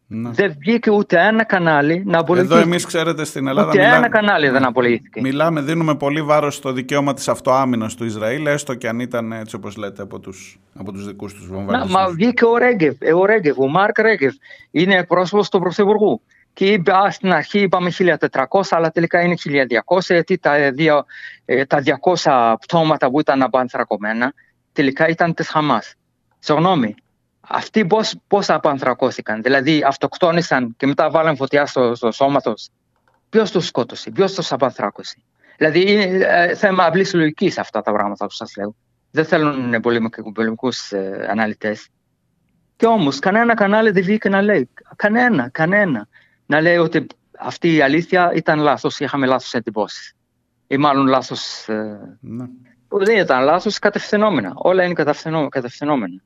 Ναι. Δεν βγήκε ούτε ένα κανάλι να απολυθεί. Εδώ εμείς ξέρετε στην Ελλάδα Ούτε μιλά- ένα κανάλι δεν Ναι. απολύθηκε. Μιλάμε, δίνουμε πολύ βάρος στο δικαίωμα της αυτοάμυνας του Ισραήλ, έστω και αν ήταν έτσι όπως λέτε από τους, από τους δικούς τους Να, βομβαρδισμούς. μα βγήκε ο Ρέγκεβ, ε, ο Ρέγκεβ, ο Μάρκ Ρέγκεβ. Είναι πρόσωπος του Πρωθυπουργού. Και είπε, α, στην αρχή είπαμε 1400, αλλά τελικά είναι 1200, γιατί τα, δύο, ε, τα 200 πτώματα που ήταν απανθρακωμένα, τελικά ήταν της Χαμάς. Συγγνώμη, αυτοί πώς, πώς απανθρακώθηκαν, δηλαδή αυτοκτόνησαν και μετά βάλαν φωτιά στο, στο σώμα τους. Ποιος τους σκότωσε, ποιος τους απανθράκωσε. Δηλαδή είναι ε, θέμα απλής λογικής αυτά τα πράγματα που σας λέω. Δεν θέλουν πολεμικούς ε, αναλυτές. Και όμως κανένα κανάλι δεν βγήκε να λέει. Κανένα, κανένα. Να λέει ότι αυτή η αλήθεια ήταν λάθος, είχαμε λάθος εντυπώσεις. Ή μάλλον λάθος. Ε, Ναι. δεν ήταν λάθος, κατευθυνόμενα. Όλα είναι κατευθυνό- κατευθυνόμενα.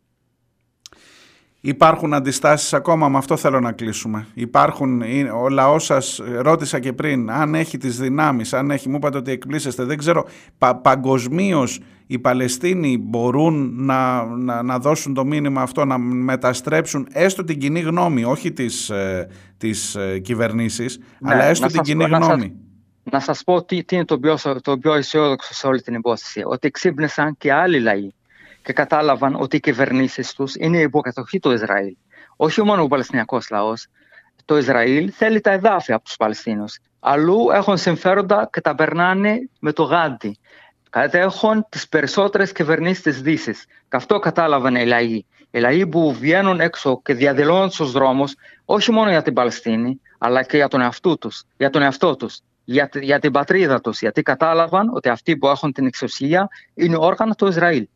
Υπάρχουν αντιστάσεις ακόμα, με αυτό θέλω να κλείσουμε. Υπάρχουν, είναι- ο λαός σας, ε, ρώτησα και πριν, αν έχει τις δυνάμεις, αν έχει, μου είπατε ότι εκπλήσεστε, δεν ξέρω, πα, παγκοσμίως οι Παλαιστίνοι μπορούν να, να, να δώσουν το μήνυμα αυτό, να μεταστρέψουν έστω την κοινή γνώμη, όχι τις, ε, τις ε, κυβερνήσεις, Ναι, αλλά έστω να την σας κοινή πω- να σας- γνώμη. Να σας πω τι, τι είναι το πιο, το πιο αισιόδοξο σε όλη την υπόθεση. Ότι ξύπνησαν και άλλοι λαοί και κατάλαβαν ότι οι κυβερνήσεις τους είναι υποκατοχή του Ισραήλ. Όχι μόνο ο Παλαιστινιακός λαός. Το Ισραήλ θέλει τα εδάφια από τους Παλαιστίνους. Αλλού έχουν συμφέροντα και τα περνάνε με το γάντι. Κατέχουν τις περισσότερες κυβερνήσεις της Δύσης. Και αυτό κατάλαβαν οι λαοί. Οι λαοί που βγαίνουν έξω και διαδηλώνουν στους δρόμους, όχι μόνο για την Παλαιστίνη, αλλά και για τον εαυτό τους. Για τον εαυτό τους για, τη- για την πατρίδα τους, γιατί κατάλαβαν ότι αυτοί που έχουν την εξουσία είναι όργανα του Ισραήλ.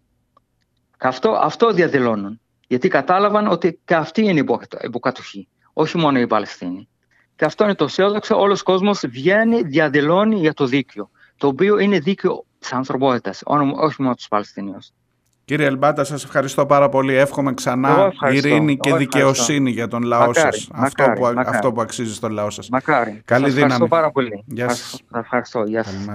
Και αυτό, αυτό διαδηλώνουν, γιατί κατάλαβαν ότι και αυτοί είναι υποκατο- υποκατοχή, όχι μόνο οι Παλαιστίνοι. Και αυτό είναι το αισιόδοξο, όλος ο κόσμος βγαίνει, διαδηλώνει για το δίκαιο, το οποίο είναι δίκαιο της ανθρωπότητας, όνο- όχι μόνο τους Παλαιστινίους. Κύριε Ελμπάτα, σας ευχαριστώ πάρα πολύ. Εύχομαι Εγώ ξανά ευχαριστώ. ειρήνη και Εγώ δικαιοσύνη για τον λαό Μακάρι, σας. Αυτό, μακάρι, που, α- μακάρι. αυτό που αξίζει στον λαό σας. Μακάρι. Καλή Σας δύναμη. ευχαριστώ πάρα πολύ. Γεια σας. Σας ευχαριστώ. Γεια σας.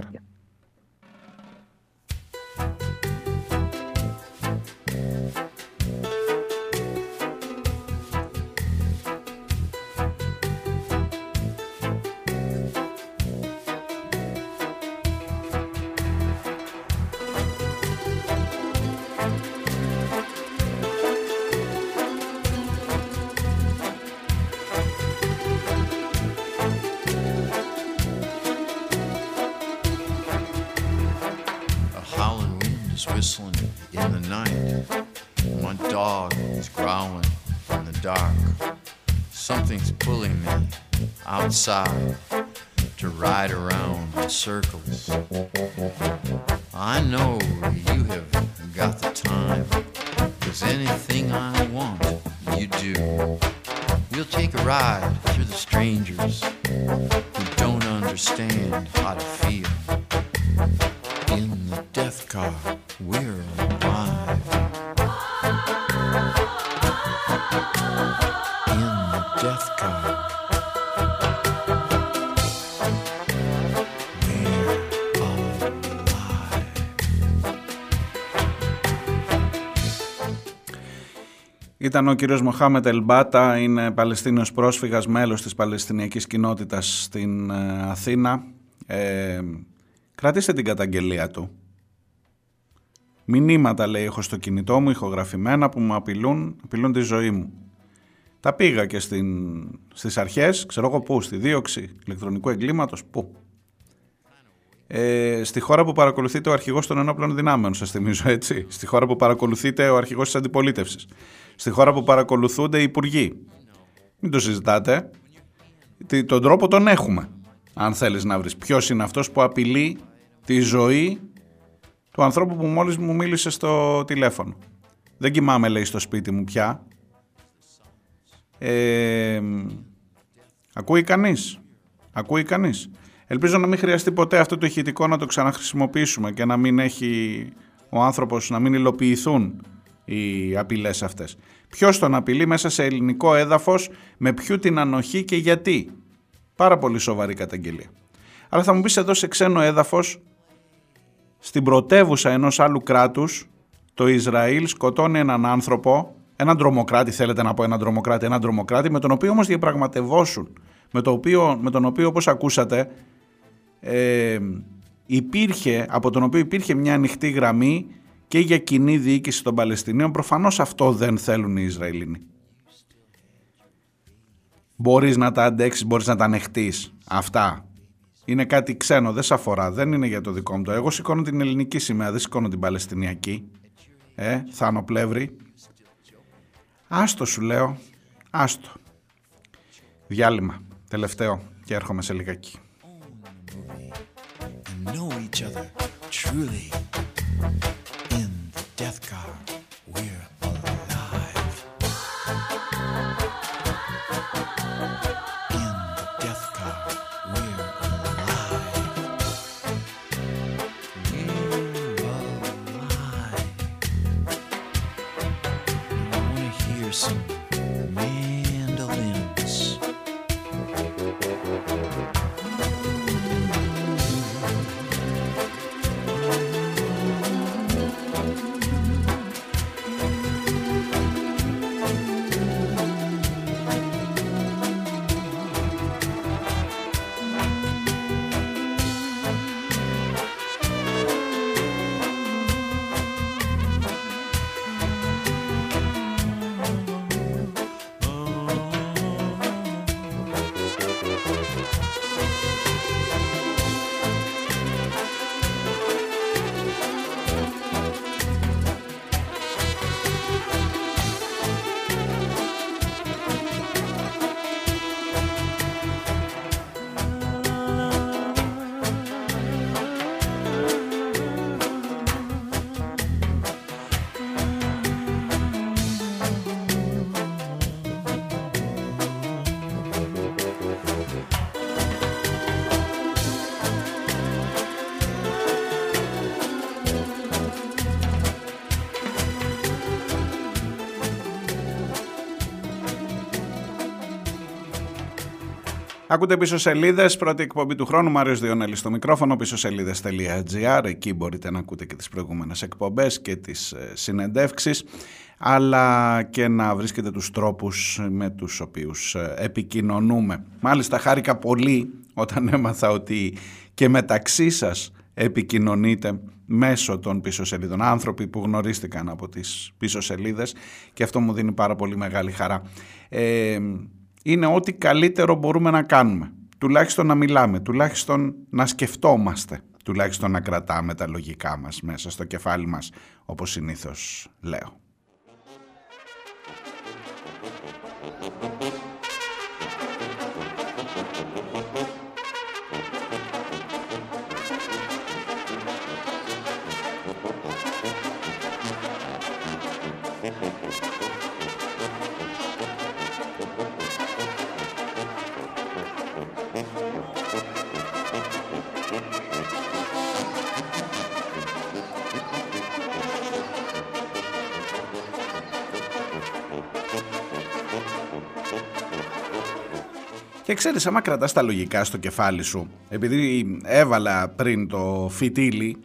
Circles. Ήταν ο κύριος Μοχάμετ Ελμπάτα, είναι Παλαιστίνιος πρόσφυγας, μέλος της Παλαιστινιακής κοινότητας στην ε, Αθήνα. Ε, κρατήστε την καταγγελία του. Μηνύματα λέει έχω στο κινητό μου, ηχογραφημένα που μου απειλούν, απειλούν τη ζωή μου. Τα πήγα και στην, στις αρχές, ξέρω εγώ πού, στη δίωξη ηλεκτρονικού εγκλήματος, πού. Ε, στη χώρα που παρακολουθείτε ο αρχηγός των ενόπλων δυνάμεων, σας θυμίζω έτσι. Στη χώρα που παρακολουθείτε ο αρχηγός της αντιπολίτευσης. Στη χώρα που παρακολουθούνται οι υπουργοί. Μην το συζητάτε. Τι- Τον τρόπο τον έχουμε. Αν θέλεις να βρεις ποιος είναι αυτός που απειλεί τη ζωή του ανθρώπου που μόλις μου μίλησε στο τηλέφωνο. Δεν κοιμάμαι λέει στο σπίτι μου πια. Ε, ακούει κανείς. Ακούει κανείς. Ελπίζω να μην χρειαστεί ποτέ αυτό το ηχητικό να το ξαναχρησιμοποιήσουμε και να μην έχει ο άνθρωπος να μην υλοποιηθούν οι απειλές αυτές. Ποιος τον απειλεί μέσα σε ελληνικό έδαφος, με ποιου την ανοχή και γιατί. Πάρα πολύ σοβαρή καταγγελία. Αλλά θα μου πεις εδώ σε ξένο έδαφος, στην πρωτεύουσα ενός άλλου κράτους, το Ισραήλ σκοτώνει έναν άνθρωπο, έναν τρομοκράτη, θέλετε να πω έναν τρομοκράτη, έναν τρομοκράτη, με τον οποίο όμως διαπραγματευόσουν, με, το οποίο, με τον οποίο όπως ακούσατε ε, υπήρχε, από τον οποίο υπήρχε μια ανοιχτή γραμμή και για κοινή διοίκηση των Παλαιστινίων. Προφανώς αυτό δεν θέλουν οι Ισραηλίνοι. Μπορείς να τα αντέξεις, μπορείς να τα ανεχτείς αυτά. Είναι κάτι ξένο, δεν σε αφορά, δεν είναι για το δικό μου το. Εγώ σηκώνω την ελληνική σημαία, δεν σηκώνω την Παλαιστινιακή. Ε, Θάνο Πλεύρη. Άστο σου λέω, άστο. Διάλειμμα, τελευταίο και έρχομαι σε λιγάκι. Know each other truly. In the death car, we're Ακούτε πίσω σελίδες, πρώτη εκπομπή του χρόνου. Μάριος Διονέλης στο μικρόφωνο, πίσω σελίδε.gr. Εκεί μπορείτε να ακούτε και τις προηγούμενες εκπομπές και τις συνεντεύξεις, αλλά και να βρίσκετε τους τρόπους με τους οποίους επικοινωνούμε. Μάλιστα, χάρηκα πολύ όταν [LAUGHS] έμαθα ότι και μεταξύ σας επικοινωνείτε μέσω των πίσω σελίδων. Άνθρωποι που γνωρίστηκαν από τις πίσω σελίδες και αυτό μου δίνει πάρα πολύ μεγάλη χαρά. Ε, είναι ό,τι καλύτερο μπορούμε να κάνουμε. Τουλάχιστον να μιλάμε, τουλάχιστον να σκεφτόμαστε, τουλάχιστον να κρατάμε τα λογικά μας μέσα στο κεφάλι μας, όπως συνήθως λέω. Και ξέρεις, άμα κρατάς τα λογικά στο κεφάλι σου, επειδή έβαλα πριν το φιτίλι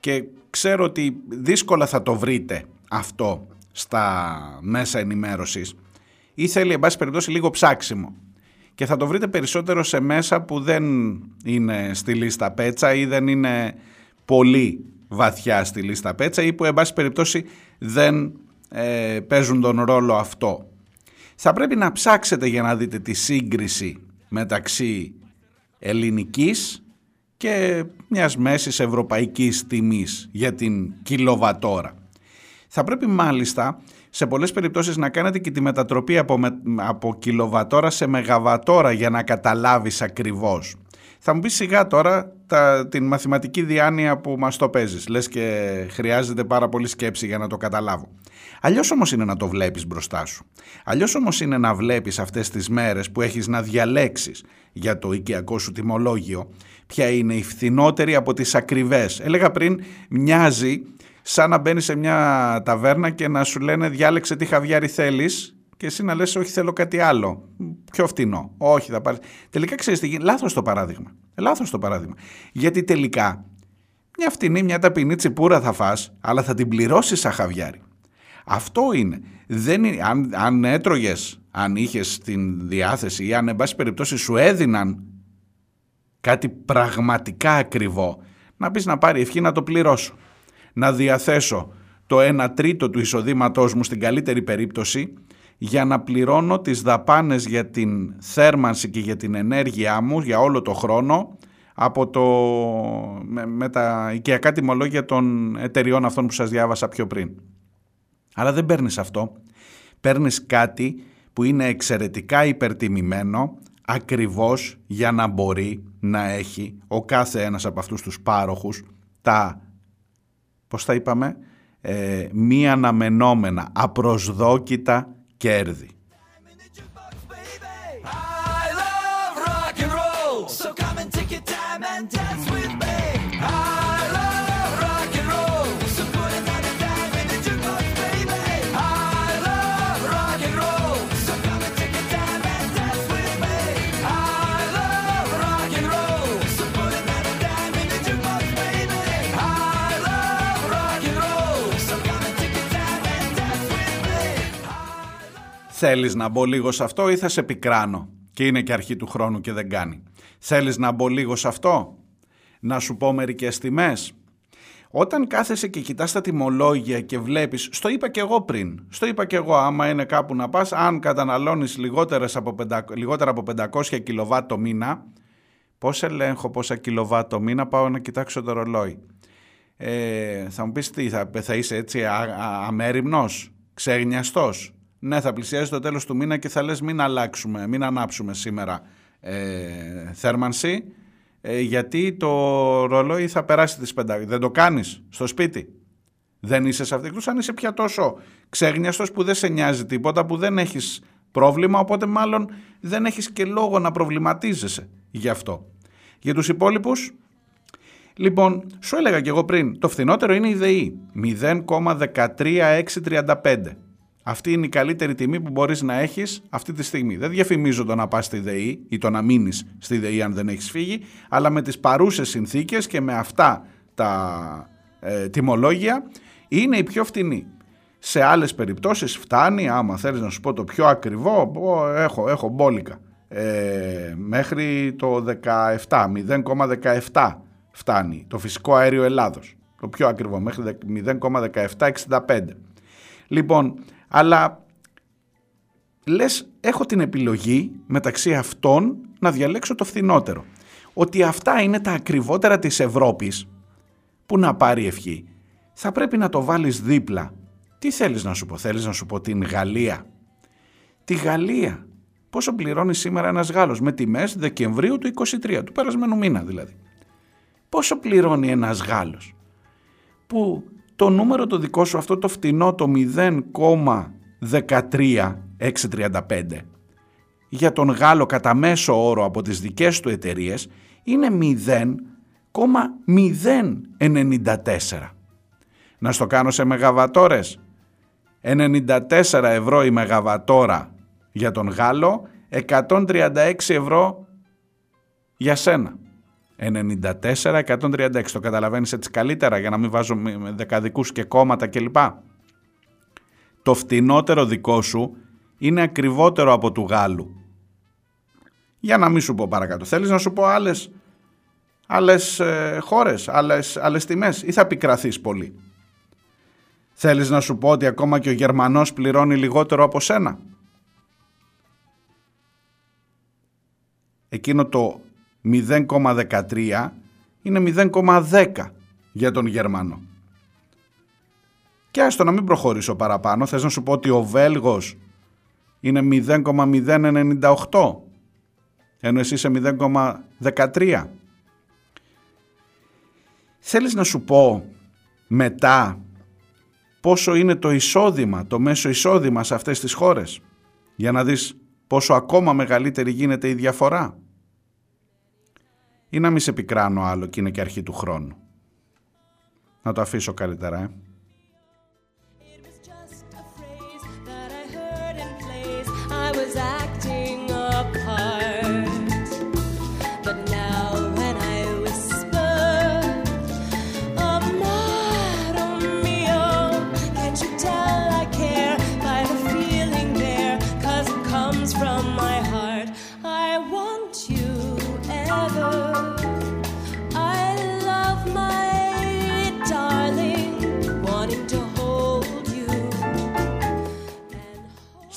και ξέρω ότι δύσκολα θα το βρείτε αυτό στα μέσα ενημέρωσης, ή θέλει, εν πάση περιπτώσει, λίγο ψάξιμο. Και θα το βρείτε περισσότερο σε μέσα που δεν είναι στη λίστα πέτσα ή δεν είναι πολύ βαθιά στη λίστα πέτσα ή που, εν πάση περιπτώσει, δεν ε, παίζουν τον ρόλο αυτό θα πρέπει να ψάξετε για να δείτε τη σύγκριση μεταξύ ελληνικής και μιας μέσης ευρωπαϊκής τιμής για την κιλοβατόρα. Θα πρέπει μάλιστα σε πολλές περιπτώσεις να κάνετε και τη μετατροπή από, από κιλοβατόρα σε μεγαβατόρα για να καταλάβεις ακριβώς. Θα μου πεις σιγά τώρα τα, την μαθηματική διάνοια που μας το παίζεις. Λες και χρειάζεται πάρα πολύ σκέψη για να το καταλάβω. Αλλιώς όμως είναι να το βλέπεις μπροστά σου. Αλλιώς όμως είναι να βλέπεις αυτές τις μέρες που έχεις να διαλέξεις για το οικιακό σου τιμολόγιο ποια είναι η φθηνότερη από τις ακριβές. Έλεγα πριν μοιάζει σαν να μπαίνεις σε μια ταβέρνα και να σου λένε διάλεξε τι χαβιάρι θέλεις και εσύ να λες όχι θέλω κάτι άλλο, πιο φτηνό. Όχι θα πάρεις. Τελικά ξέρεις τι γίνει, λάθος το παράδειγμα. Λάθος το παράδειγμα. Γιατί τελικά μια φτηνή, μια ταπεινή τσιπούρα θα φας, αλλά θα την πληρώσεις σαν χαβιάρι. Αυτό είναι. Δεν είναι αν, αν έτρωγες, αν είχες την διάθεση ή αν εν πάση περιπτώσει σου έδιναν κάτι πραγματικά ακριβό, να πεις να πάρει ευχή να το πληρώσω. Να διαθέσω το 1 τρίτο του εισοδήματός μου στην καλύτερη περίπτωση για να πληρώνω τις δαπάνες για την θέρμανση και για την ενέργειά μου για όλο το χρόνο από το, με, με τα οικιακά τιμολόγια των εταιριών αυτών που σας διάβασα πιο πριν. Αλλά δεν παίρνεις αυτό. Παίρνεις κάτι που είναι εξαιρετικά υπερτιμημένο ακριβώς για να μπορεί να έχει ο κάθε ένας από αυτούς τους πάροχους τα, πώς τα είπαμε, ε, μη αναμενόμενα, απροσδόκητα κέρδη. Θέλεις να μπω λίγο σε αυτό ή θα σε πικράνω; Και είναι και αρχή του χρόνου και δεν κάνει. Θέλεις να μπω λίγο σε αυτό, να σου πω μερικές τιμές. Όταν κάθεσαι και κοιτάς τα τιμολόγια και βλέπεις, στο είπα και εγώ πριν, στο είπα και εγώ άμα είναι κάπου να πας, αν καταναλώνεις λιγότερες από 500 λιγότερα από 500 κιλοβάτ το μήνα, πώς ελέγχω πόσα κιλοβάτ το μήνα, πάω να κοιτάξω το ρολόι. Ε, θα μου πεις τι, θα, θα είσαι έτσι α, α, αμέριμνος, ξεγνιαστός. Ναι, θα πλησιάζει το τέλος του μήνα και θα λες μην αλλάξουμε, μην ανάψουμε σήμερα ε, θέρμανση, ε, γιατί το ρολόι θα περάσει τις πέντα. Δεν το κάνεις στο σπίτι. Δεν είσαι σε αυτή. Εκτός αν είσαι πια τόσο ξέγνιαστος που δεν σε νοιάζει τίποτα, που δεν έχεις πρόβλημα, οπότε μάλλον δεν έχεις και λόγο να προβληματίζεσαι γι' αυτό. Για τους υπόλοιπους, Λοιπόν, σου έλεγα και εγώ πριν, το φθηνότερο είναι η ΔΕΗ, 0,13635. Αυτή είναι η καλύτερη τιμή που μπορείς να έχεις αυτή τη στιγμή. Δεν διαφημίζω το να πας στη ΔΕΗ ή το να μείνεις στη ΔΕΗ αν δεν έχεις φύγει, αλλά με τις παρούσες συνθήκες και με αυτά τα ε, τιμολόγια είναι η πιο φτηνή. Σε άλλες περιπτώσεις φτάνει, άμα θέλεις να σου πω το πιο ακριβό, πω, έχω, έχω μπόλικα. Ε, μέχρι το 17, 0,17 φτάνει το φυσικό αέριο Ελλάδος. Το πιο ακριβό, μέχρι 0,1765. Λοιπόν, αλλά λες έχω την επιλογή μεταξύ αυτών να διαλέξω το φθηνότερο. Ότι αυτά είναι τα ακριβότερα της Ευρώπης που να πάρει ευχή. Θα πρέπει να το βάλεις δίπλα. Τι θέλεις να σου πω, θέλεις να σου πω την Γαλλία; Τη Γαλλία. Πόσο πληρώνει σήμερα ένας Γάλλος; Με τιμές Δεκεμβρίου του 23, του περασμένου μήνα δηλαδή. Πόσο πληρώνει ένας Γάλλος που το νούμερο το δικό σου αυτό το φτηνό το 0,13635 για τον Γάλλο κατά μέσο όρο από τις δικές του εταιρείες είναι 0,094. Να στο κάνω σε μεγαβατόρες. 94 ευρώ η μεγαβατόρα για τον Γάλλο, 136 ευρώ για σένα. 94-136. Το καταλαβαίνεις έτσι καλύτερα για να μην βάζω με δεκαδικούς και κόμματα κλπ. Το φτηνότερο δικό σου είναι ακριβότερο από του Γάλλου. Για να μην σου πω παρακάτω. Θέλεις να σου πω άλλες, άλλες ε, χώρες, άλλες, άλλες τιμές ή θα πικραθείς πολύ; Θέλεις να σου πω ότι ακόμα και ο Γερμανός πληρώνει λιγότερο από σένα; Εκείνο το 0,13 είναι 0,10 για τον Γερμανό. Και άστο να μην προχωρήσω παραπάνω, θες να σου πω ότι ο Βέλγος είναι 0,098 ενώ εσύ είσαι 0,13. Θέλεις να σου πω μετά πόσο είναι το εισόδημα, το μέσο εισόδημα σε αυτές τις χώρες για να δεις πόσο ακόμα μεγαλύτερη γίνεται η διαφορά; Ή να μην σε πικράνω άλλο και είναι και αρχή του χρόνου. Να το αφήσω καλύτερα, ε.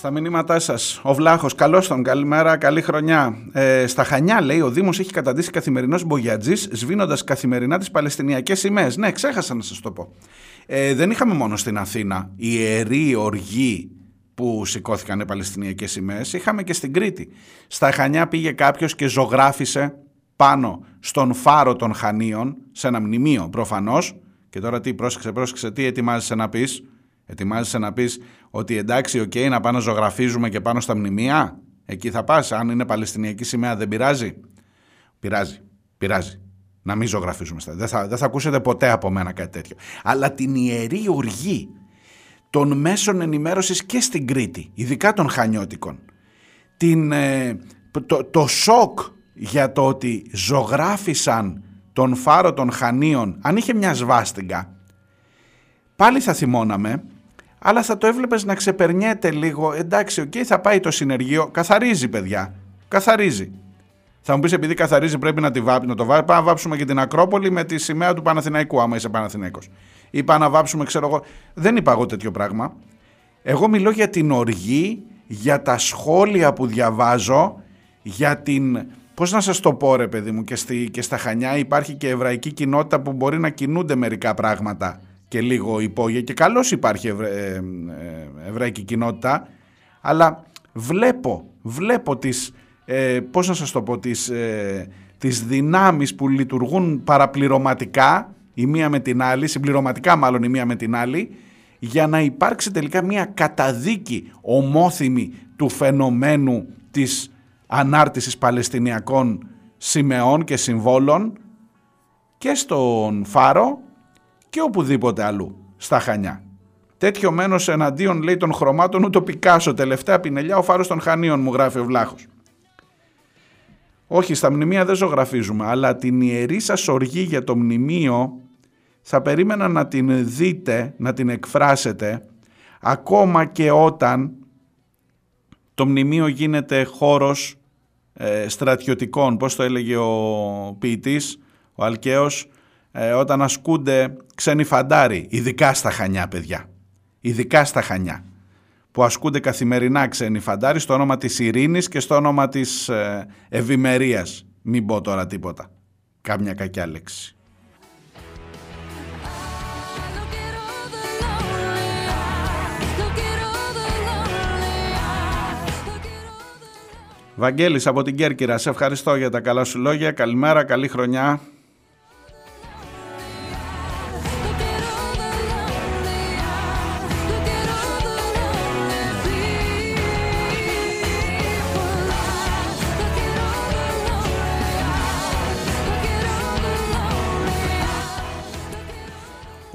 Στα μηνύματά σας. Ο Βλάχος, καλώς τον, καλημέρα, καλή χρονιά. Ε, στα Χανιά, λέει, ο Δήμος έχει καταντήσει καθημερινός μπογιατζής, σβήνοντας καθημερινά τις Παλαιστινιακές σημαίες. Ναι, ξέχασα να σας το πω. Ε, δεν είχαμε μόνο στην Αθήνα ιερή οργή που σηκώθηκαν οι Παλαιστινιακές σημαίες, είχαμε και στην Κρήτη. Στα Χανιά πήγε κάποιος και ζωγράφισε πάνω στον φάρο των Χανίων, σε ένα μνημείο προφανώς, και τώρα τι, πρόσεξε, πρόσεξε, τι ετοιμάζεσαι να πεις; Ετοιμάζεσαι να πεις ότι εντάξει, οκ, να πάμε να ζωγραφίζουμε και πάνω στα μνημεία. Εκεί θα πας, αν είναι Παλαιστινιακή σημαία δεν πειράζει. Πειράζει, πειράζει. Να μην ζωγραφίζουμε στα. Δεν θα, δεν θα ακούσετε ποτέ από μένα κάτι τέτοιο. Αλλά την ιερή οργή των μέσων ενημέρωσης και στην Κρήτη, ειδικά των Χανιώτικων. Την, ε, το, το σοκ για το ότι ζωγράφισαν τον φάρο των Χανίων, αν είχε μια σβάστιγκα, πάλι θα θυμώναμε, αλλά θα το έβλεπες να ξεπερνιέται λίγο, εντάξει, οκ, θα πάει το συνεργείο, καθαρίζει παιδιά, καθαρίζει. Θα μου πεις επειδή καθαρίζει πρέπει να, τη βάπ, να το βάψουμε. Πάμε να βάψουμε και την Ακρόπολη με τη σημαία του Παναθηναϊκού, άμα είσαι Παναθηναϊκός. Ή πάμε να βάψουμε, ξέρω εγώ. Δεν είπα εγώ τέτοιο πράγμα. Εγώ μιλώ για την οργή, για τα σχόλια που διαβάζω, για την. Πώς να σας το πω ρε παιδί μου και, στη, και στα Χανιά υπάρχει και εβραϊκή κοινότητα που μπορεί να κινούνται μερικά πράγματα και λίγο υπόγεια και καλώς υπάρχει ευρα, ε, ε, εβραϊκή κοινότητα αλλά βλέπω, βλέπω τις, ε, πώς να σας το πω, τις, ε, τις δυνάμεις που λειτουργούν παραπληρωματικά η μία με την άλλη, συμπληρωματικά μάλλον η μία με την άλλη, για να υπάρξει τελικά μια καταδίκη ομόθυμη του φαινομένου της ανάρτησης Παλαιστινιακών σημεών και συμβόλων και στον Φάρο και οπουδήποτε αλλού στα Χανιά. Τέτοιο μένος εναντίον λέει των χρωμάτων ούτε ο Πικάσο τελευταία πινελιά ο Φάρος των Χανίων μου γράφει ο Βλάχος. Όχι, στα μνημεία δεν ζωγραφίζουμε, αλλά την ιερή σας οργή για το μνημείο θα περίμενα να την δείτε, να την εκφράσετε, ακόμα και όταν το μνημείο γίνεται χώρος ε, στρατιωτικών, πώς το έλεγε ο ποιητής, ο Αλκαίος, ε, όταν ασκούνται ξένοι φαντάροι, ειδικά στα Χανιά παιδιά, ειδικά στα Χανιά που ασκούνται καθημερινά ξένοι φαντάροι στο όνομα της ειρήνης και στο όνομα της ε, ευημερίας. Μην πω τώρα τίποτα. Κάμια κακιά λέξη. Βαγγέλης από την Κέρκυρα, σε ευχαριστώ για τα καλά σου λόγια. Καλημέρα, καλή χρονιά.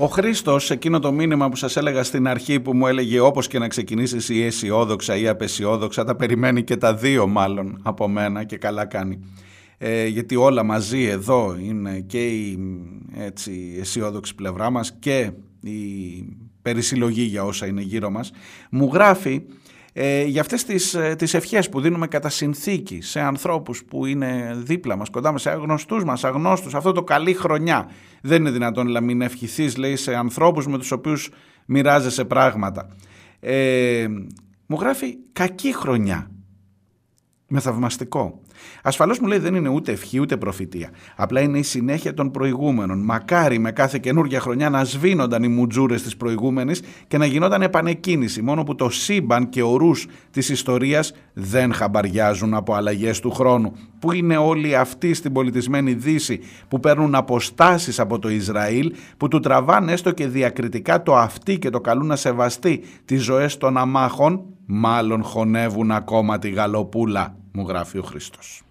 Ο Χρήστος, εκείνο το μήνυμα που σας έλεγα στην αρχή που μου έλεγε όπως και να ξεκινήσεις ή αισιόδοξα ή απεσιόδοξα, τα περιμένει και τα δύο μάλλον από μένα και καλά κάνει. Ε, γιατί όλα μαζί εδώ είναι και η έτσι, αισιόδοξη πλευρά μας και η περισυλλογή για όσα είναι γύρω μας. Μου γράφει ε, για αυτές τις, ε, τις ευχές που δίνουμε κατά συνθήκη σε ανθρώπους που είναι δίπλα μας, κοντά μας, σε γνωστούς μας, αγνώστους, αυτό το καλή χρονιά. Δεν είναι δυνατόν να μην ευχηθείς, λέει, σε ανθρώπους με τους οποίους μοιράζεσαι πράγματα. Ε, μου γράφει κακή χρονιά. Με θαυμαστικό. Ασφαλώς μου λέει δεν είναι ούτε ευχή ούτε προφητεία. Απλά είναι η συνέχεια των προηγούμενων. Μακάρι με κάθε καινούργια χρονιά να σβήνονταν οι μουτζούρες της προηγούμενης και να γινόταν επανεκκίνηση. Μόνο που το σύμπαν και ο ρου της ιστορίας δεν χαμπαριάζουν από αλλαγές του χρόνου. Που είναι όλοι αυτοί στην πολιτισμένη Δύση που παίρνουν αποστάσεις από το Ισραήλ, που του τραβάνε έστω και διακριτικά το αυτί και το καλούν να σεβαστεί τις ζωές των αμάχων, μάλλον χωνεύουν ακόμα τη γαλοπούλα μου γράφει ο Χριστός.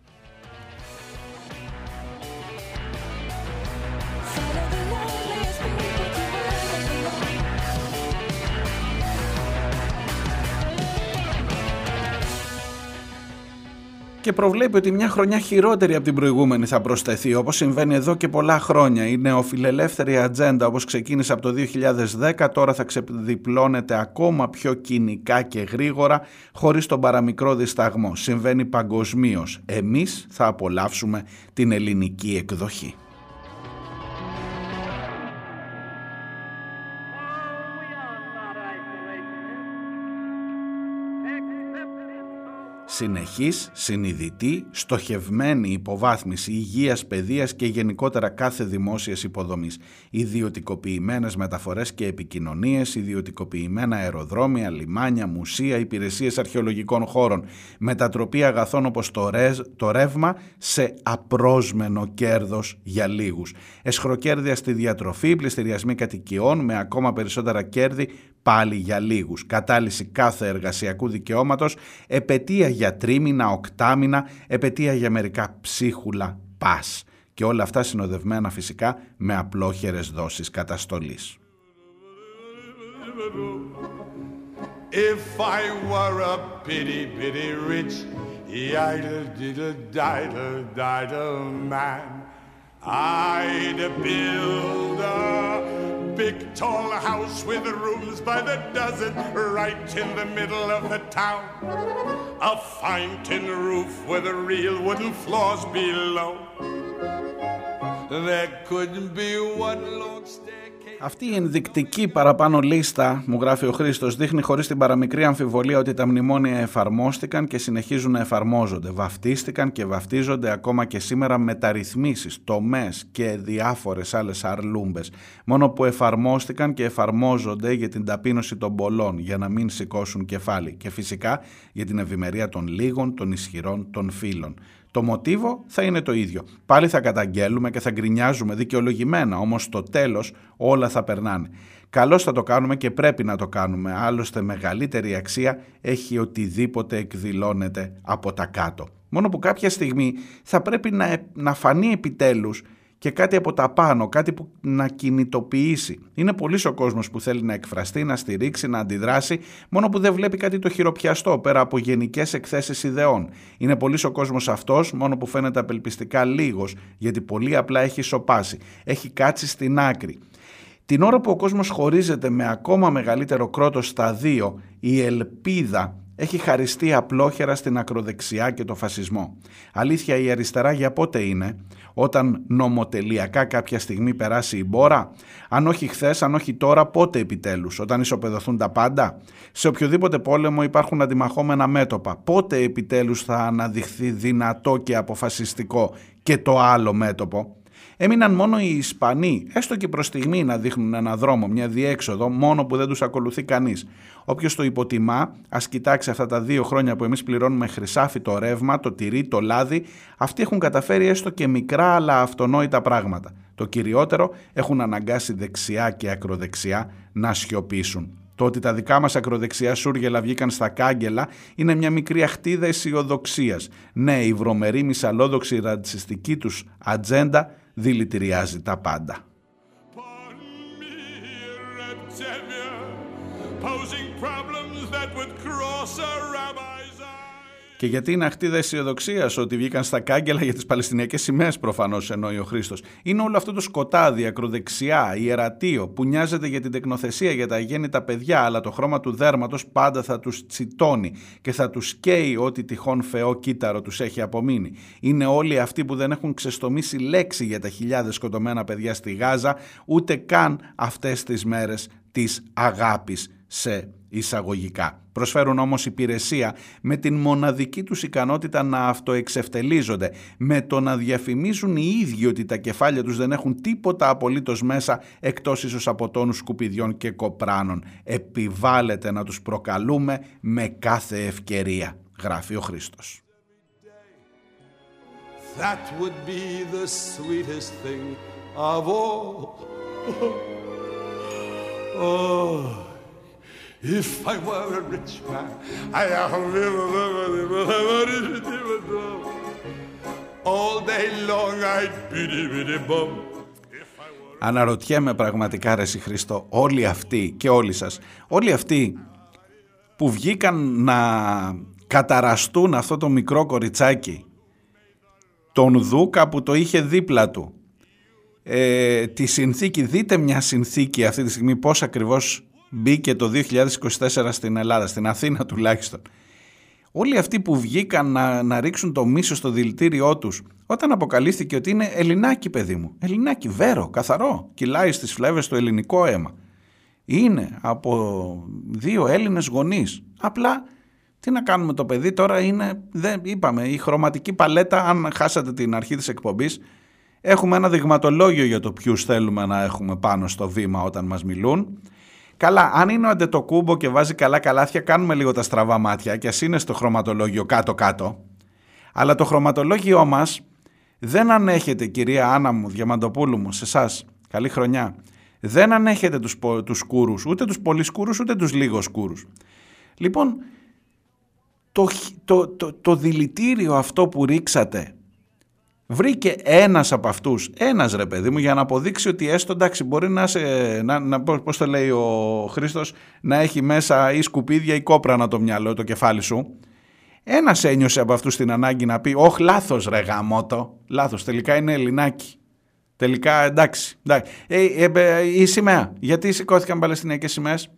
Και προβλέπει ότι μια χρονιά χειρότερη από την προηγούμενη θα προσθεθεί όπως συμβαίνει εδώ και πολλά χρόνια. Η νεοφιλελεύθερη ατζέντα όπως ξεκίνησε από το 2010 τώρα θα ξεδιπλώνεται ακόμα πιο κοινικά και γρήγορα χωρίς τον παραμικρό δισταγμό. Συμβαίνει παγκοσμίως. Εμείς θα απολαύσουμε την ελληνική εκδοχή. Συνεχής, συνειδητή, στοχευμένη υποβάθμιση υγείας, παιδείας και γενικότερα κάθε δημόσιας υποδομής. Ιδιωτικοποιημένες μεταφορές και επικοινωνίες, ιδιωτικοποιημένα αεροδρόμια, λιμάνια, μουσεία, υπηρεσίες αρχαιολογικών χώρων, μετατροπή αγαθών όπως το, ρεζ, το ρεύμα σε απρόσμενο κέρδος για λίγους. Εσχροκέρδια στη διατροφή, πληστηριασμοί κατοικιών με ακόμα περισσότερα κέρδη πάλι για λίγους. Κατάλυση κάθε εργασιακού δικαιώματος, επαιτία για τρίμηνα, οκτάμηνα, επαιτία για μερικά ψίχουλα πας. Και όλα αυτά συνοδευμένα φυσικά με απλόχερες δόσεις καταστολής. If I were a bitty, bitty rich, idle, diddle, diddle, diddle man, I'd build a big tall house with rooms by the dozen right in the middle of the town. A fine tin roof with real wooden floors below. There couldn't be one long staircase. Αυτή η ενδεικτική παραπάνω λίστα, μου γράφει ο Χρήστος, δείχνει χωρίς την παραμικρή αμφιβολία ότι τα μνημόνια εφαρμόστηκαν και συνεχίζουν να εφαρμόζονται. Βαφτίστηκαν και βαφτίζονται ακόμα και σήμερα μεταρρυθμίσεις, τομές και διάφορες άλλες αρλούμπες. Μόνο που εφαρμόστηκαν και εφαρμόζονται για την ταπείνωση των πολλών, για να μην σηκώσουν κεφάλι. Και φυσικά για την ευημερία των λίγων, των ισχυρών, των φίλων. Το μοτίβο θα είναι το ίδιο. Πάλι θα καταγγέλουμε και θα γκρινιάζουμε δικαιολογημένα, όμως στο τέλος όλα θα περνάνε. Καλώς θα το κάνουμε και πρέπει να το κάνουμε, άλλωστε μεγαλύτερη αξία έχει οτιδήποτε εκδηλώνεται από τα κάτω. Μόνο που κάποια στιγμή θα πρέπει να, να φανεί επιτέλους και κάτι από τα πάνω, κάτι που να κινητοποιήσει. Είναι πολύ ο κόσμος που θέλει να εκφραστεί, να στηρίξει, να αντιδράσει, μόνο που δεν βλέπει κάτι το χειροπιαστό πέρα από γενικές εκθέσεις ιδεών. Είναι πολύ ο κόσμος αυτός, μόνο που φαίνεται απελπιστικά λίγος, γιατί πολύ απλά έχει σοπάσει. Έχει κάτσει στην άκρη. Την ώρα που ο κόσμος χωρίζεται με ακόμα μεγαλύτερο κρότος στα δύο, η ελπίδα έχει χαριστεί απλόχερα στην ακροδεξιά και το φασισμό. Αλήθεια η αριστερά για πότε είναι, όταν νομοτελειακά κάποια στιγμή περάσει η μπόρα, αν όχι χθες, αν όχι τώρα, πότε επιτέλους, όταν ισοπεδωθούν τα πάντα; Σε οποιοδήποτε πόλεμο υπάρχουν αντιμαχόμενα μέτωπα. Πότε επιτέλους θα αναδειχθεί δυνατό και αποφασιστικό και το άλλο μέτωπο; Έμειναν μόνο οι Ισπανοί, έστω και προς στιγμή να δείχνουν ένα δρόμο, μια διέξοδο, μόνο που δεν τους ακολουθεί κανείς. Όποιος το υποτιμά, ας κοιτάξει αυτά τα δύο χρόνια που εμείς πληρώνουμε χρυσάφι το ρεύμα, το τυρί, το λάδι, αυτοί έχουν καταφέρει έστω και μικρά αλλά αυτονόητα πράγματα. Το κυριότερο, έχουν αναγκάσει δεξιά και ακροδεξιά να σιωπήσουν. Το ότι τα δικά μας ακροδεξιά σούργελα βγήκαν στα κάγκελα είναι μια μικρή αχτίδα αισιοδοξίας. Ναι, η βρωμερή μισαλόδοξη ρατσιστική τους ατζέντα δηλητηριάζει τα πάντα. Posing problems that would cross a rabbi's Και γιατί είναι αχτίδα αισιοδοξία ότι βγήκαν στα κάγκελα για τις Παλαιστινιακές σημαίες, προφανώς εννοεί ο Χρήστος. Είναι όλο αυτό το σκοτάδι, ακροδεξιά, ιερατείο, που νοιάζεται για την τεκνοθεσία, για τα αγέννητα παιδιά, αλλά το χρώμα του δέρματος πάντα θα τους τσιτώνει και θα τους καίει ό,τι τυχόν φεό κύτταρο τους έχει απομείνει. Είναι όλοι αυτοί που δεν έχουν ξεστομίσει λέξη για τα χιλιάδες σκοτωμένα παιδιά στη Γάζα, ούτε καν αυτές τις μέρες της αγάπης σε εισαγωγικά. Προσφέρουν όμως υπηρεσία με την μοναδική τους ικανότητα να αυτοεξευτελίζονται, με το να διαφημίζουν οι ίδιοι ότι τα κεφάλια τους δεν έχουν τίποτα απολύτως μέσα εκτός ίσως από τόνους σκουπιδιών και κοπράνων. Επιβάλλεται να τους προκαλούμε με κάθε ευκαιρία, γράφει ο Χρήστος. That would be the sweetest thing of all. [LAUGHS] Oh, if I were a rich man, I all day long I'd biddy biddy bum. Αναρωτιέμαι πραγματικά ρε εσύ Χριστό, όλοι αυτοί και όλοι σας, όλοι αυτοί που βγήκαν να καταραστούν αυτό το μικρό κοριτσάκι τον Δούκα που το είχε δίπλα του ε, τη συνθήκη, δείτε μια συνθήκη αυτή τη στιγμή πώς ακριβώς μπήκε το 2024 στην Ελλάδα, στην Αθήνα τουλάχιστον. Όλοι αυτοί που βγήκαν να, να ρίξουν το μίσος στο δηλητήριό τους όταν αποκαλύφθηκε ότι είναι Ελληνάκι παιδί μου, Ελληνάκι βέρο, καθαρό, κυλάει στις φλέβες το ελληνικό αίμα. Είναι από δύο Έλληνες γονείς. Απλά τι να κάνουμε το παιδί τώρα είναι, δεν είπαμε, η χρωματική παλέτα, αν χάσατε την αρχή της εκπομπής, έχουμε ένα δειγματολόγιο για το ποιους θέλουμε να έχουμε πάνω στο βήμα όταν μας μιλούν. Καλά, αν είναι ο αντετοκούμπο και βάζει καλά καλάθια, κάνουμε λίγο τα στραβά μάτια και ας είναι στο χρωματολόγιο κάτω-κάτω. Αλλά το χρωματολόγιό μας δεν ανέχεται, κυρία Άννα μου, Διαμαντοπούλου μου, σε εσάς. καλή χρονιά. Δεν ανέχεται τους, τους σκούρους, ούτε τους πολύ σκούρους, ούτε τους λίγο σκούρους. Λοιπόν, το, το, το, το δηλητήριο αυτό που ρίξατε βρήκε ένας από αυτούς, ένας ρε παιδί μου, για να αποδείξει ότι έστω εντάξει μπορεί να, σε, να, να πώς το λέει ο Χρήστος, να έχει μέσα ή σκουπίδια ή κόπρανα το μυαλό, το κεφάλι σου. Ένας ένιωσε από αυτούς την ανάγκη να πει «Όχ, λάθος ρε γαμότο, λάθος, τελικά είναι Ελληνάκι». Τελικά εντάξει. εντάξει. Ε, ε, ε, η σημαία. Γιατί σηκώθηκαν Παλαιστινιακές σημαίες.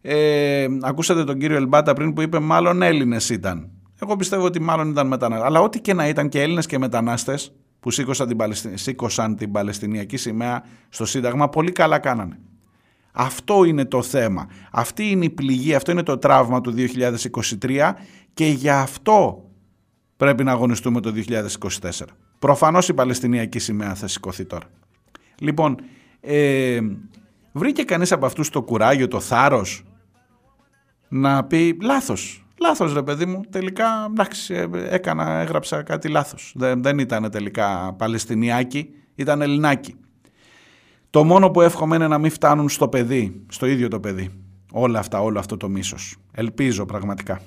Ε, ακούσατε τον κύριο Ελμπάτα πριν που είπε μάλλον Έλληνες ήταν. Εγώ πιστεύω ότι μάλλον ήταν μετανάστε. Αλλά ό,τι και να ήταν και Έλληνες και μετανάστες που σήκωσαν την, Παλαιστι... σήκωσαν την Παλαιστινιακή σημαία στο Σύνταγμα, πολύ καλά κάνανε. Αυτό είναι το θέμα. Αυτή είναι η πληγή, αυτό είναι το τραύμα του 2023 και για αυτό πρέπει να αγωνιστούμε το 2024. Προφανώς η Παλαιστινιακή σημαία θα σηκωθεί τώρα. Λοιπόν, ε, βρήκε κανείς από αυτούς το κουράγιο, το θάρρος να πει λάθος, Λάθος ρε παιδί μου, τελικά εντάξει, ε, έκανα, έγραψα κάτι λάθος. Δεν, δεν ήταν τελικά Παλαιστινιάκι, ήταν Ελληνάκι. Το μόνο που εύχομαι είναι να μην φτάνουν στο παιδί, στο ίδιο το παιδί. Όλα αυτά, όλο αυτό το μίσος. Ελπίζω πραγματικά.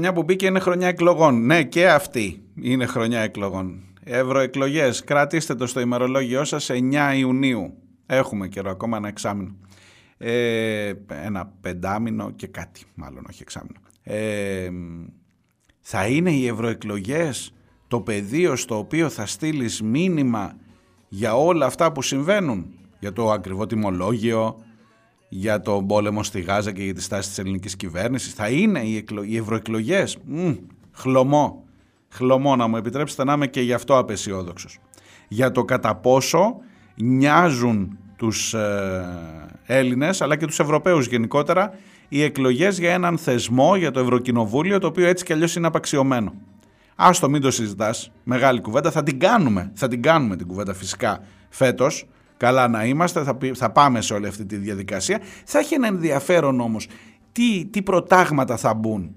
Χρονιά που μπήκε είναι χρονιά εκλογών. Ναι, και αυτή είναι χρονιά εκλογών. Ευρωεκλογές. Κρατήστε το στο ημερολόγιό σας 9 Ιουνίου. Έχουμε καιρό, ακόμα ένα εξάμεινο. Ε, ένα πεντάμινο και κάτι, μάλλον όχι εξάμεινο. Ε, θα είναι οι ευρωεκλογές το πεδίο στο οποίο θα στείλεις μήνυμα για όλα αυτά που συμβαίνουν; Για το ακριβό τιμολόγιο, για τον πόλεμο στη Γάζα και για τη στάση της ελληνικής κυβέρνησης. Θα είναι οι, εκλο... οι ευρωεκλογές. Μμ, χλωμό. Χλωμό να μου επιτρέψετε να είμαι και γι' αυτό απεσιόδοξος. Για το κατά πόσο νοιάζουν τους ε, Έλληνες αλλά και τους Ευρωπαίους γενικότερα οι εκλογές για έναν θεσμό, για το Ευρωκοινοβούλιο το οποίο έτσι κι αλλιώς είναι απαξιωμένο. Άστο μην το συζητάς, μεγάλη κουβέντα, θα την κάνουμε, θα την κάνουμε την κουβέντα φυσικά φέτος, καλά να είμαστε, θα, πη- θα πάμε σε όλη αυτή τη διαδικασία. Θα έχει ένα ενδιαφέρον όμως τι, τι προτάγματα θα μπουν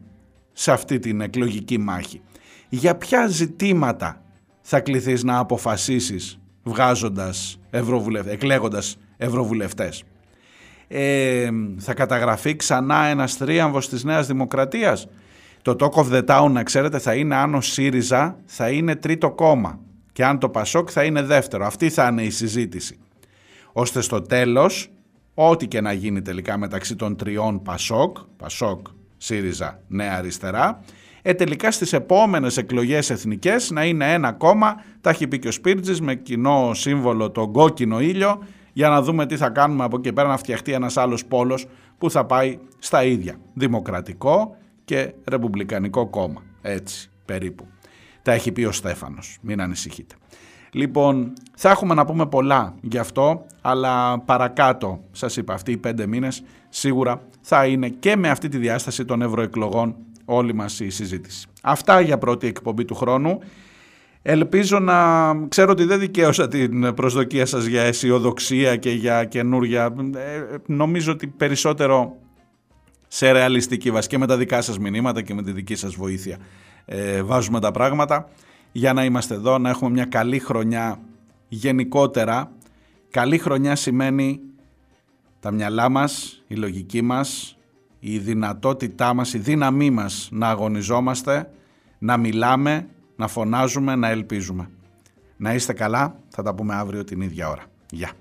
σε αυτή την εκλογική μάχη. Για ποια ζητήματα θα κληθείς να αποφασίσεις βγάζοντας ευρωβουλευτές, εκλέγοντας ευρωβουλευτές. Ε, θα καταγραφεί ξανά ένας τρίαμβος της Νέας Δημοκρατίας. Το Talk of the Town, να ξέρετε, θα είναι αν ο ΣΥΡΙΖΑ θα είναι τρίτο κόμμα και αν το ΠΑΣΟΚ θα είναι δεύτερο. Αυτή θα είναι η συζήτηση. Ώστε στο τέλος, ό,τι και να γίνει τελικά μεταξύ των τριών ΠΑΣΟΚ, ΠΑΣΟΚ, ΣΥΡΙΖΑ, Νέα Αριστερά, ε τελικά στις επόμενες εκλογές εθνικές να είναι ένα κόμμα, τα έχει πει και ο Σπίρτζης με κοινό σύμβολο τον κόκκινο ήλιο για να δούμε τι θα κάνουμε από εκεί πέρα να φτιαχτεί ένας άλλος πόλος που θα πάει στα ίδια. Δημοκρατικό και Ρεπουμπλικανικό κόμμα. Έτσι περίπου. Τα έχει πει ο Στέφανος. Μην ανησυχείτε. Λοιπόν, θα έχουμε να πούμε πολλά γι' αυτό, αλλά παρακάτω, σας είπα, αυτοί οι πέντε μήνες σίγουρα θα είναι και με αυτή τη διάσταση των ευρωεκλογών όλη μας η συζήτηση. Αυτά για πρώτη εκπομπή του χρόνου. Ελπίζω να ξέρω ότι δεν δικαίωσα την προσδοκία σας για αισιοδοξία και για καινούρια. Ε, νομίζω ότι περισσότερο σε ρεαλιστική βάση και με τα δικά σας μηνύματα και με τη δική σας βοήθεια ε, βάζουμε τα πράγματα για να είμαστε εδώ, να έχουμε μια καλή χρονιά γενικότερα. Καλή χρονιά σημαίνει τα μυαλά μας, η λογική μας, η δυνατότητά μας, η δύναμή μας να αγωνιζόμαστε, να μιλάμε, να φωνάζουμε, να ελπίζουμε. Να είστε καλά, θα τα πούμε αύριο την ίδια ώρα. Γεια.